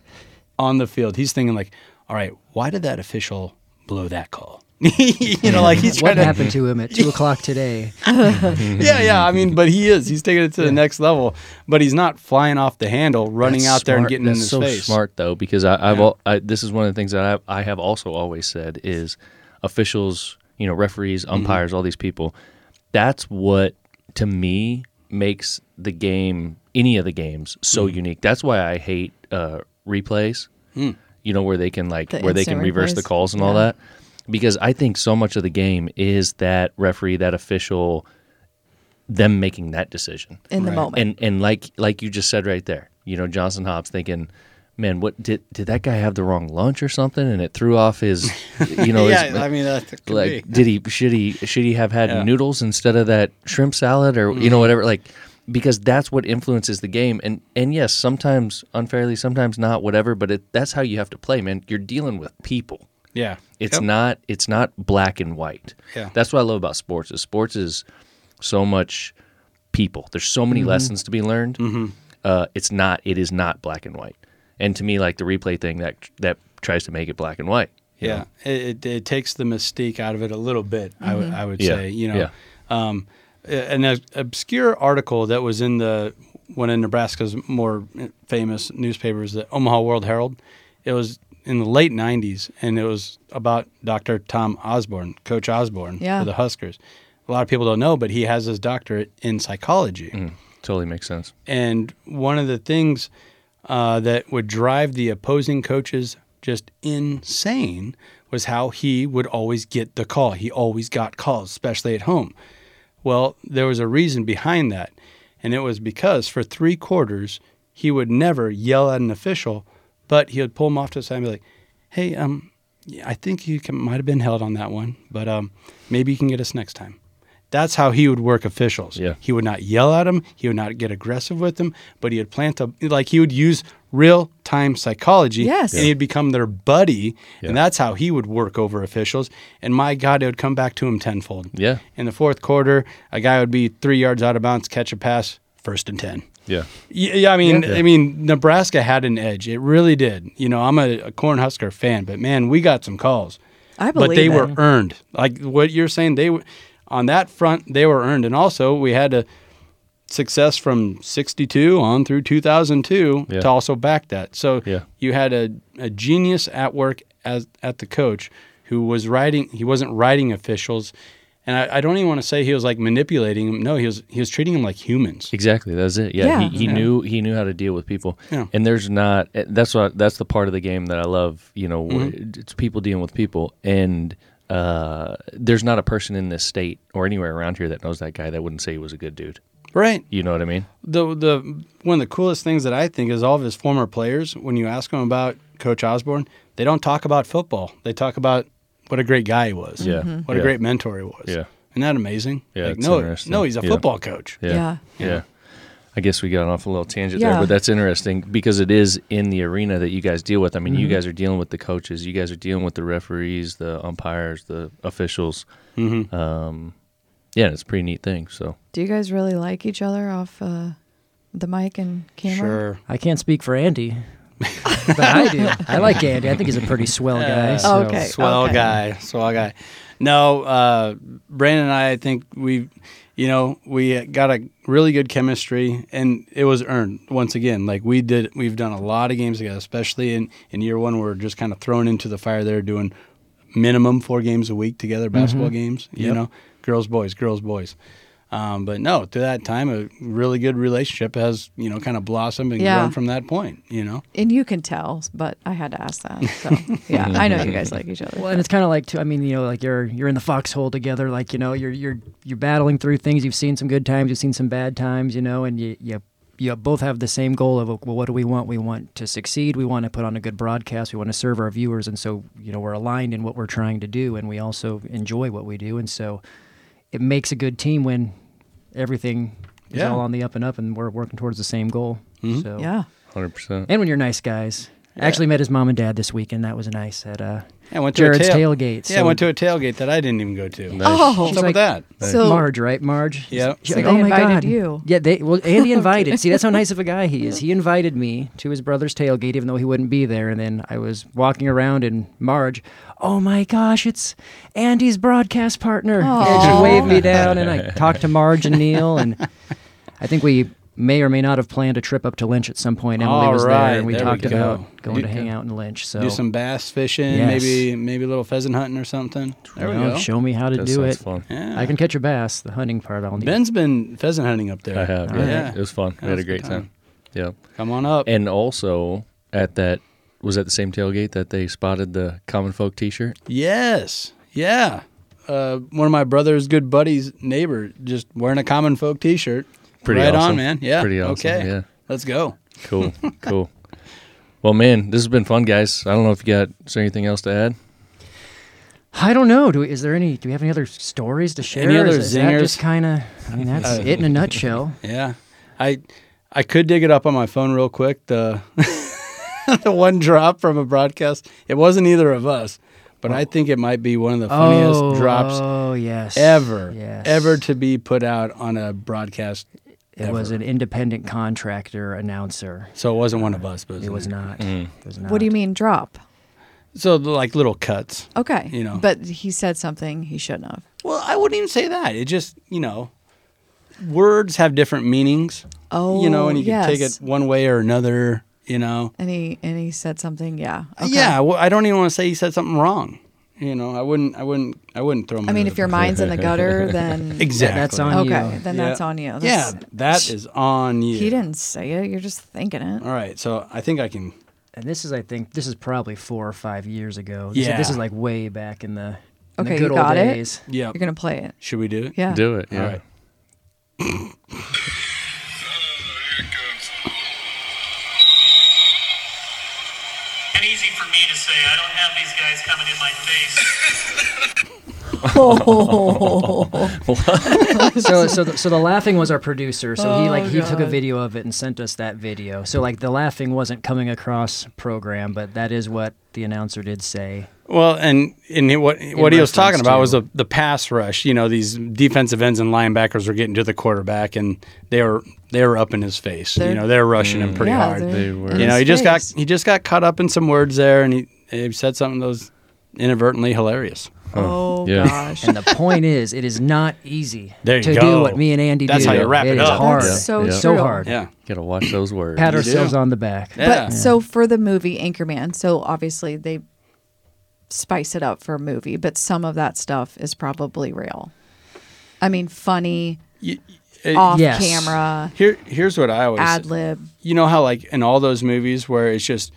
on the field. He's thinking like, all right, why did that official blow that call? <laughs> you know, like he's What trying to happened to him at two o'clock today? <laughs> yeah, yeah. I mean, but he is. He's taking it to the next level. But he's not flying off the handle, running That's out there and getting That's in his so face. smart though, because I, I've Yeah. al- I, this is one of the things that I, I have also always said is officials, you know, referees, Mm-hmm. umpires, all these people. That's what to me makes the game, any of the games, so Mm-hmm. unique. That's why I hate uh, replays. Mm. You know, where they can like The where they can instant reverse the calls and all that, because I think so much of the game is that referee, that official, them making that decision in the Right. moment. and and like like you just said right there, you know, Johnson Hobbs thinking, man, what did did that guy have the wrong lunch or something, and it threw off his, you know, <laughs> yeah, his, I mean that could like be. did he should he should he have had Yeah. noodles instead of that shrimp salad or you know whatever like because that's what influences the game and and yes sometimes unfairly sometimes not whatever but it, that's how you have to play man you're dealing with people Yeah, it's Yep. not it's not black and white. Yeah. That's what I love about sports. Is sports is so much people. There's so many lessons to be learned. Mm-hmm. Uh, it's not it is not black and white. And to me, like the replay thing that that tries to make it black and white. Yeah, know? it, it, it takes the mystique out of it a little bit. I would I would Yeah, say, you know, yeah. um, an obscure article that was in the one of Nebraska's more famous newspapers, the Omaha World Herald. It was in the late '90s, and it was about Dr. Tom Osborne, Coach Osborne Yeah. for the Huskers. A lot of people don't know, but he has his doctorate in psychology. Mm, totally makes sense. And one of the things uh, that would drive the opposing coaches just insane was how he would always get the call. He always got calls, especially at home. Well, there was a reason behind that. And it was because for three quarters, he would never yell at an official, but he would pull him off to the side and be like, hey, um, yeah, I think you can, might have been held on that one, but um, maybe you can get us next time. That's how he would work officials. Yeah. He would not yell at them. He would not get aggressive with them, but he would plant a like he would use real time psychology. Yes. And he'd become their buddy. Yeah. And that's how he would work over officials. And my God, it would come back to him tenfold. Yeah. In the fourth quarter, a guy would be three yards out of bounds, catch a pass, first and 10. Yeah. Yeah, yeah, I mean, Yeah. I mean, Nebraska had an edge. It really did. You know, I'm a, a Cornhusker fan, but man, we got some calls. I believe but they it. were earned. Like what you're saying, they were on that front. They were earned, and also we had a success from '62 on through 2002 Yeah. to also back that. So Yeah. you had a, a genius at work as at the coach who was writing. He wasn't writing officials. And I, I don't even want to say he was like manipulating them. No, he was he was treating them like humans. Exactly. That's it. Yeah. Yeah. He, he Yeah. knew he knew how to deal with people. Yeah. And there's not. eh, That's what. That's the part of the game that I love. You know, Mm-hmm. it's people dealing with people, and uh, there's not a person in this state or anywhere around here that knows that guy that wouldn't say he was a good dude. Right. You know what I mean? the the one of the coolest things that I think is all of his former players. When you ask them about Coach Osborne, they don't talk about football. They talk about what a great guy he was. Yeah. What Yeah. a great mentor he was. Yeah. Isn't that amazing? Yeah, Like, no, interesting. no, he's a Yeah. football coach. Yeah. Yeah. Yeah. I guess we got off a little tangent Yeah. there, but that's interesting because it is in the arena that you guys deal with. I mean, Mm-hmm. you guys are dealing with the coaches, you guys are dealing with the referees, the umpires, the officials. Mm-hmm. Um, yeah, it's a pretty neat thing. So Do you guys really like each other off uh, the mic and camera? Sure. I can't speak for Andy, but I do. <laughs> I like Andy. I think he's a pretty swell guy. Uh, so- Okay. Swell guy. Swell guy. No, uh, Brandon and I, I think we, you know, we got a really good chemistry, and it was earned once again. Like we did, we've done a lot of games together, especially in in year one. We're just kind of thrown into the fire there, doing minimum four games a week together, basketball games. You Yep. know, girls, boys, girls, boys. Um, but no, to that time, a really good relationship has you know kind of blossomed and Yeah. grown from that point. You know. And you can tell, but I had to ask that. So <laughs> yeah, I know you guys like each other. Well, and it's kind of like too. I mean, you know, like you're you're in the foxhole together. Like you know, you're you're you're battling through things. You've seen some good times. You've seen some bad times. You know, and you you you both have the same goal of well, what do we want? We want to succeed. We want to put on a good broadcast. We want to serve our viewers, and so you know we're aligned in what we're trying to do, and we also enjoy what we do, and so it makes a good team when everything is Yeah. all on the up and up, and we're working towards the same goal. Mhm. So yeah. hundred percent. and when you're nice guys. I Actually met his mom and dad this weekend. That was nice at uh, Yeah, I went to Jared's a tail- tailgate. Yeah, I went to a tailgate that I didn't even go to. Nice. Oh, What's She's up like- with that? so Marge, right? Marge. Yeah. She's So like, they oh my god. you. Yeah, they well <laughs> Andy invited. See, that's how nice of a guy he is. He invited me to his brother's tailgate, even though he wouldn't be there. And then I was walking around, and Marge, oh my gosh, it's Andy's broadcast partner. And Aw. she waved me down, and I talked to Marge and Neil, and <laughs> I think we may or may not have planned a trip up to Lynch at some point. Emily All was right, there, and we there we talked go. about going Do- to hang out in Lynch. So Do some bass fishing, Yes. maybe maybe a little pheasant hunting or something. There we know, go. show me how to That do it. fun. Yeah. I can catch a bass. The hunting part, I'll need. Ben's been pheasant hunting up there. I have. All Yeah. right. It was fun. We had a a great time. time. Yeah. Come on up. And also at that was at the same tailgate that they spotted the Common Folk T-shirt. yes. Yeah. Uh, one of my brother's good buddies' neighbor just wearing a common folk T-shirt. Pretty right awesome. on, man. Yeah. Pretty awesome. Okay. Yeah. Let's go. Cool. <laughs> cool. Well, man, this has been fun, guys. I don't know if you got is there anything else to add. I don't know. Do we, is there any? Do we have any other stories to share? Any other is, is that zingers? just kind of. I mean, that's Uh, it in a nutshell. <laughs> Yeah. I I could dig it up on my phone real quick. The <laughs> the one drop from a broadcast. It wasn't either of us, but I think it might be one of the funniest oh, drops Oh yes. ever, Yes. ever to be put out on a broadcast. It was an independent contractor announcer. So it wasn't one of us, but It was not. Mm. It was not. what do you mean drop? So like little cuts. Okay. You know. But he said something he shouldn't have. Well, I wouldn't even say that. It just you know, words have different meanings. Oh, you know, and you yes. can take it one way or another. You know. And he and he said something. Yeah. Okay. Yeah. Well, I don't even want to say he said something wrong. You know, I wouldn't. I wouldn't. I wouldn't throw him. I mean, if your bus. mind's in the gutter, then <laughs> exactly. That's on okay, you. then Yeah. that's on you. Yeah, That's- that is on you. He didn't say it. You're just thinking it. All right, so I think I can. And this is, I think, this is probably four or five years ago. This, Yeah. is, this is like way back in the, in Okay, the good you got old it? days. Yeah. You're gonna play it. Should we do it? Yeah. Do it. Yeah. All right. <laughs> And easy for me to say. I don't have these guys coming in my face. <laughs> so so the, so the laughing was our producer. So he like Oh, he took a video of it and sent us that video. So like the laughing wasn't coming across program, but that is what the announcer did say. Well, and and he- what what he was talking reference about was the the pass rush. You know, these defensive ends and linebackers were getting to the quarterback, and they were they were up in his face. They're- you know, they're rushing him mm. pretty yeah, hard. they're were- You know, he just got he just got caught up in some words there, and he, he said something that was inadvertently hilarious. Oh Yeah. gosh. And the point is, it is not easy There to go. do what me and Andy That's do. how you wrap it is up. hard. That's so Yeah. true. So hard. Yeah, Gotta watch those words. Pat ourselves on the back. yeah. But so for the movie Anchorman, so obviously they spice it up for a movie, but some of that stuff is probably real. I mean, funny, Y- uh, off yes. camera, Here, here's what I always ad lib. you know how like in all those movies where it's just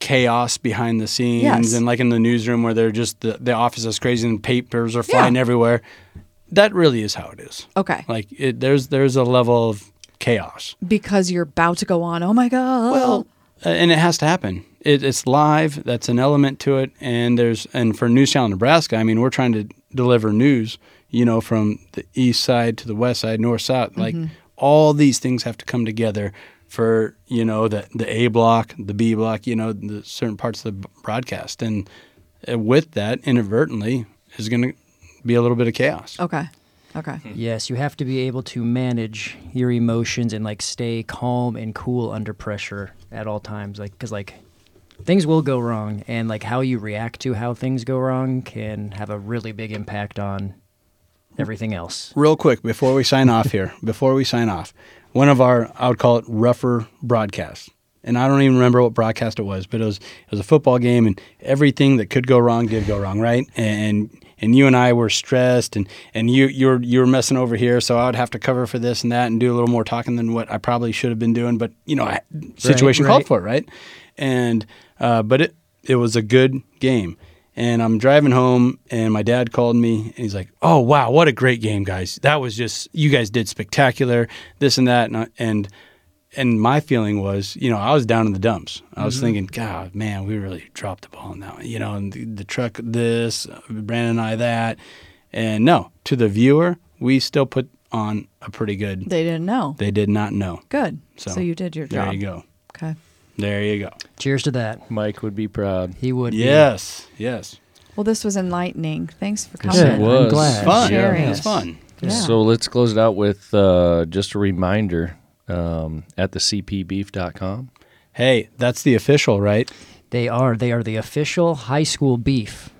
chaos behind the scenes Yes. and like in the newsroom where they're just the, the office is crazy and papers are flying Yeah. everywhere that really is how it is Okay. like it, there's there's a level of chaos Because you're about to go on. Oh my God. well uh, and it has to happen it, it's live that's an element to it and there's and for news channel nebraska i mean we're trying to deliver news you know from the east side to the west side north south like all these things have to come together for you know the the a block the b block you know the certain parts of the broadcast and uh, with that inadvertently is going to be a little bit of chaos Okay. Okay. Yes, you have to be able to manage your emotions and like stay calm and cool under pressure at all times. Like, because like things will go wrong, and like how you react to how things go wrong can have a really big impact on everything else. real quick before we sign off here, <laughs> before we sign off, one of our I would call it rougher broadcasts. And I don't even remember what broadcast it was, but it was it was a football game and everything that could go wrong did go wrong, right? And and you and I were stressed and and you you were you were messing over here, so I would have to cover for this and that and do a little more talking than what I probably should have been doing, but you know, I, situation called right. for it, right? And uh, but it it was a good game. And I'm driving home, and my dad called me, and he's like, "Oh wow, what a great game, guys! That was just you guys did spectacular, this and that." And I- and and my feeling was, you know, I was down in the dumps. I was mm-hmm. thinking, God, man, we really dropped the ball in that one. You know, and the, the truck this, Brandon and I that, and no, to the viewer, we still put on a pretty good. They didn't know. They did not know. Good. So, So, you did your job. There you go. Okay. There you go. Cheers to that. Mike would be proud. He would. be. Yes, yes. Well, this was enlightening. Thanks for Yes, coming. it I'm was. glad. Fun. Sharing. It was fun. Yeah. So let's close it out with uh, just a reminder um, at the cpbeef.com. Hey, that's the official, right? They are. They are the official high school beef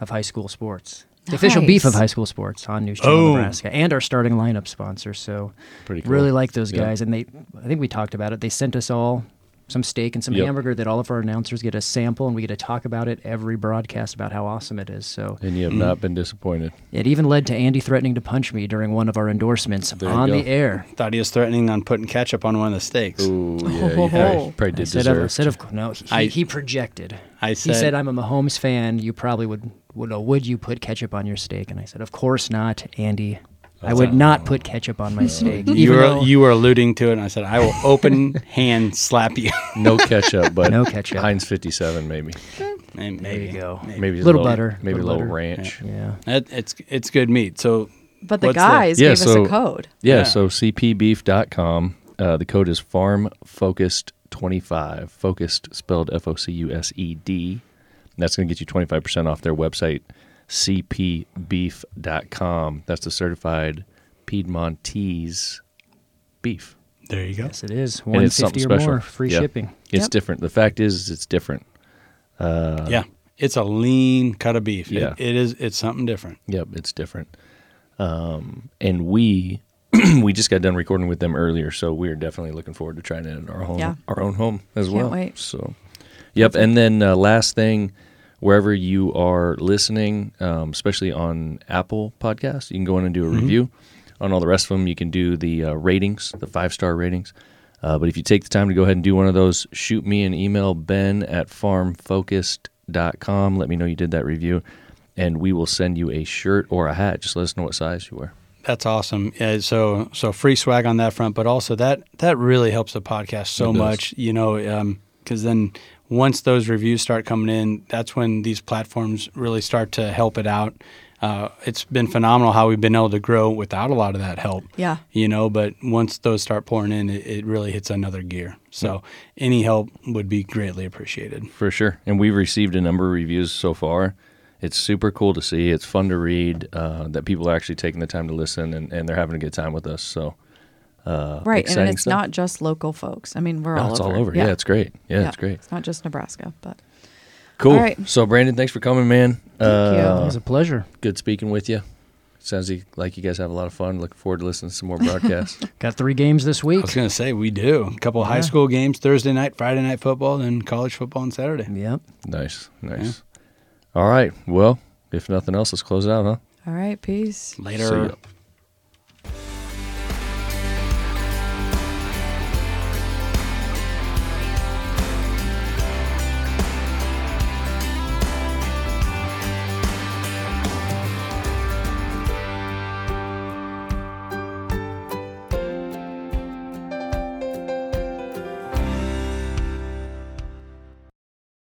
of high school sports. The official beef of high school sports on News Channel Oh. Nebraska, and our starting lineup sponsor. So Pretty cool. really like those Yeah. guys, and they. I think we talked about it. They sent us all some steak and some Yep. hamburger that all of our announcers get a sample, and we get to talk about it every broadcast about how awesome it is. So And you have Mm. not been disappointed. it even led to Andy threatening to punch me during one of our endorsements There on the air. Thought he was threatening on putting ketchup on one of the steaks. Ooh, yeah, Ho, you ho, probably, ho. probably I did said, of, deserve. said of no, he, I- he projected. I He said, said, "I'm a Mahomes fan. You probably would would. Would you put ketchup on your steak?" And I said, "Of course not, Andy. I would not put ketchup on my steak." <laughs> you even were though- you were alluding to it, and I said, I will open <laughs> hand slap you. no ketchup, but No ketchup. Heinz 57 maybe. maybe, there you go. Maybe a Little butter, Maybe a little butter. ranch. Yeah. It, it's it's good meat. So But the What's the- guys Yeah, gave so- us a code. Yeah, Yeah. so cpbeef.com. Uh, the code is farm focused 25. Focused spelled F O C U S E D. That's going to get you 25% off their website, cpbeef.com. That's the certified Piedmontese beef. there you go. Yes, it is. And One it's something or special. more, free Yeah. shipping. It's Yep. different. The fact is, it's different. Uh, yeah, it's a lean cut of beef. It- Yeah. it is. It's something different. Yep, it's different. Um, and we <clears throat> we just got done recording with them earlier, so we're definitely looking forward to trying it in our home, Yeah. our own home as Can't well. wait. So, yep. And then uh, last thing, wherever you are listening, um, especially on Apple Podcasts, you can go in and do a review. On all the rest of them, you can do the uh, ratings, the five star ratings. Uh, but if you take the time to go ahead and do one of those, shoot me an email, ben at farmfocused.com. Let me know you did that review, and we will send you a shirt or a hat. Just let us know what size you wear. That's awesome. Yeah, so so free swag on that front, but also that that really helps the podcast so much. You know, because then once those reviews start coming in, that's when these platforms really start to help it out. uh, it's been phenomenal how we've been able to grow without a lot of that help. Yeah. You know, but once those start pouring in, it, it really hits another gear. So any help would be greatly appreciated. For sure. And we've received a number of reviews so far. It's super cool to see. It's fun to read uh, that people are actually taking the time to listen and, and they're having a good time with us. So, uh, Right, and it's stuff. not just local folks. I mean, we're No, all it's over. all over. Yeah. it's great. Yeah, it's great. It's not just Nebraska, but Cool. All right. So, Brandon, thanks for coming, man. you. Uh, It was a pleasure. good speaking with you. Sounds like- like you guys have a lot of fun. Looking forward to listening to some more broadcasts. <laughs> Got three games this week. I was going to say, we do. A couple of high school games Thursday night, Friday night football, then college football on Saturday. Yep. nice, nice. All right. Well, if nothing else, let's close it out, huh? all right, peace. Later. See ya.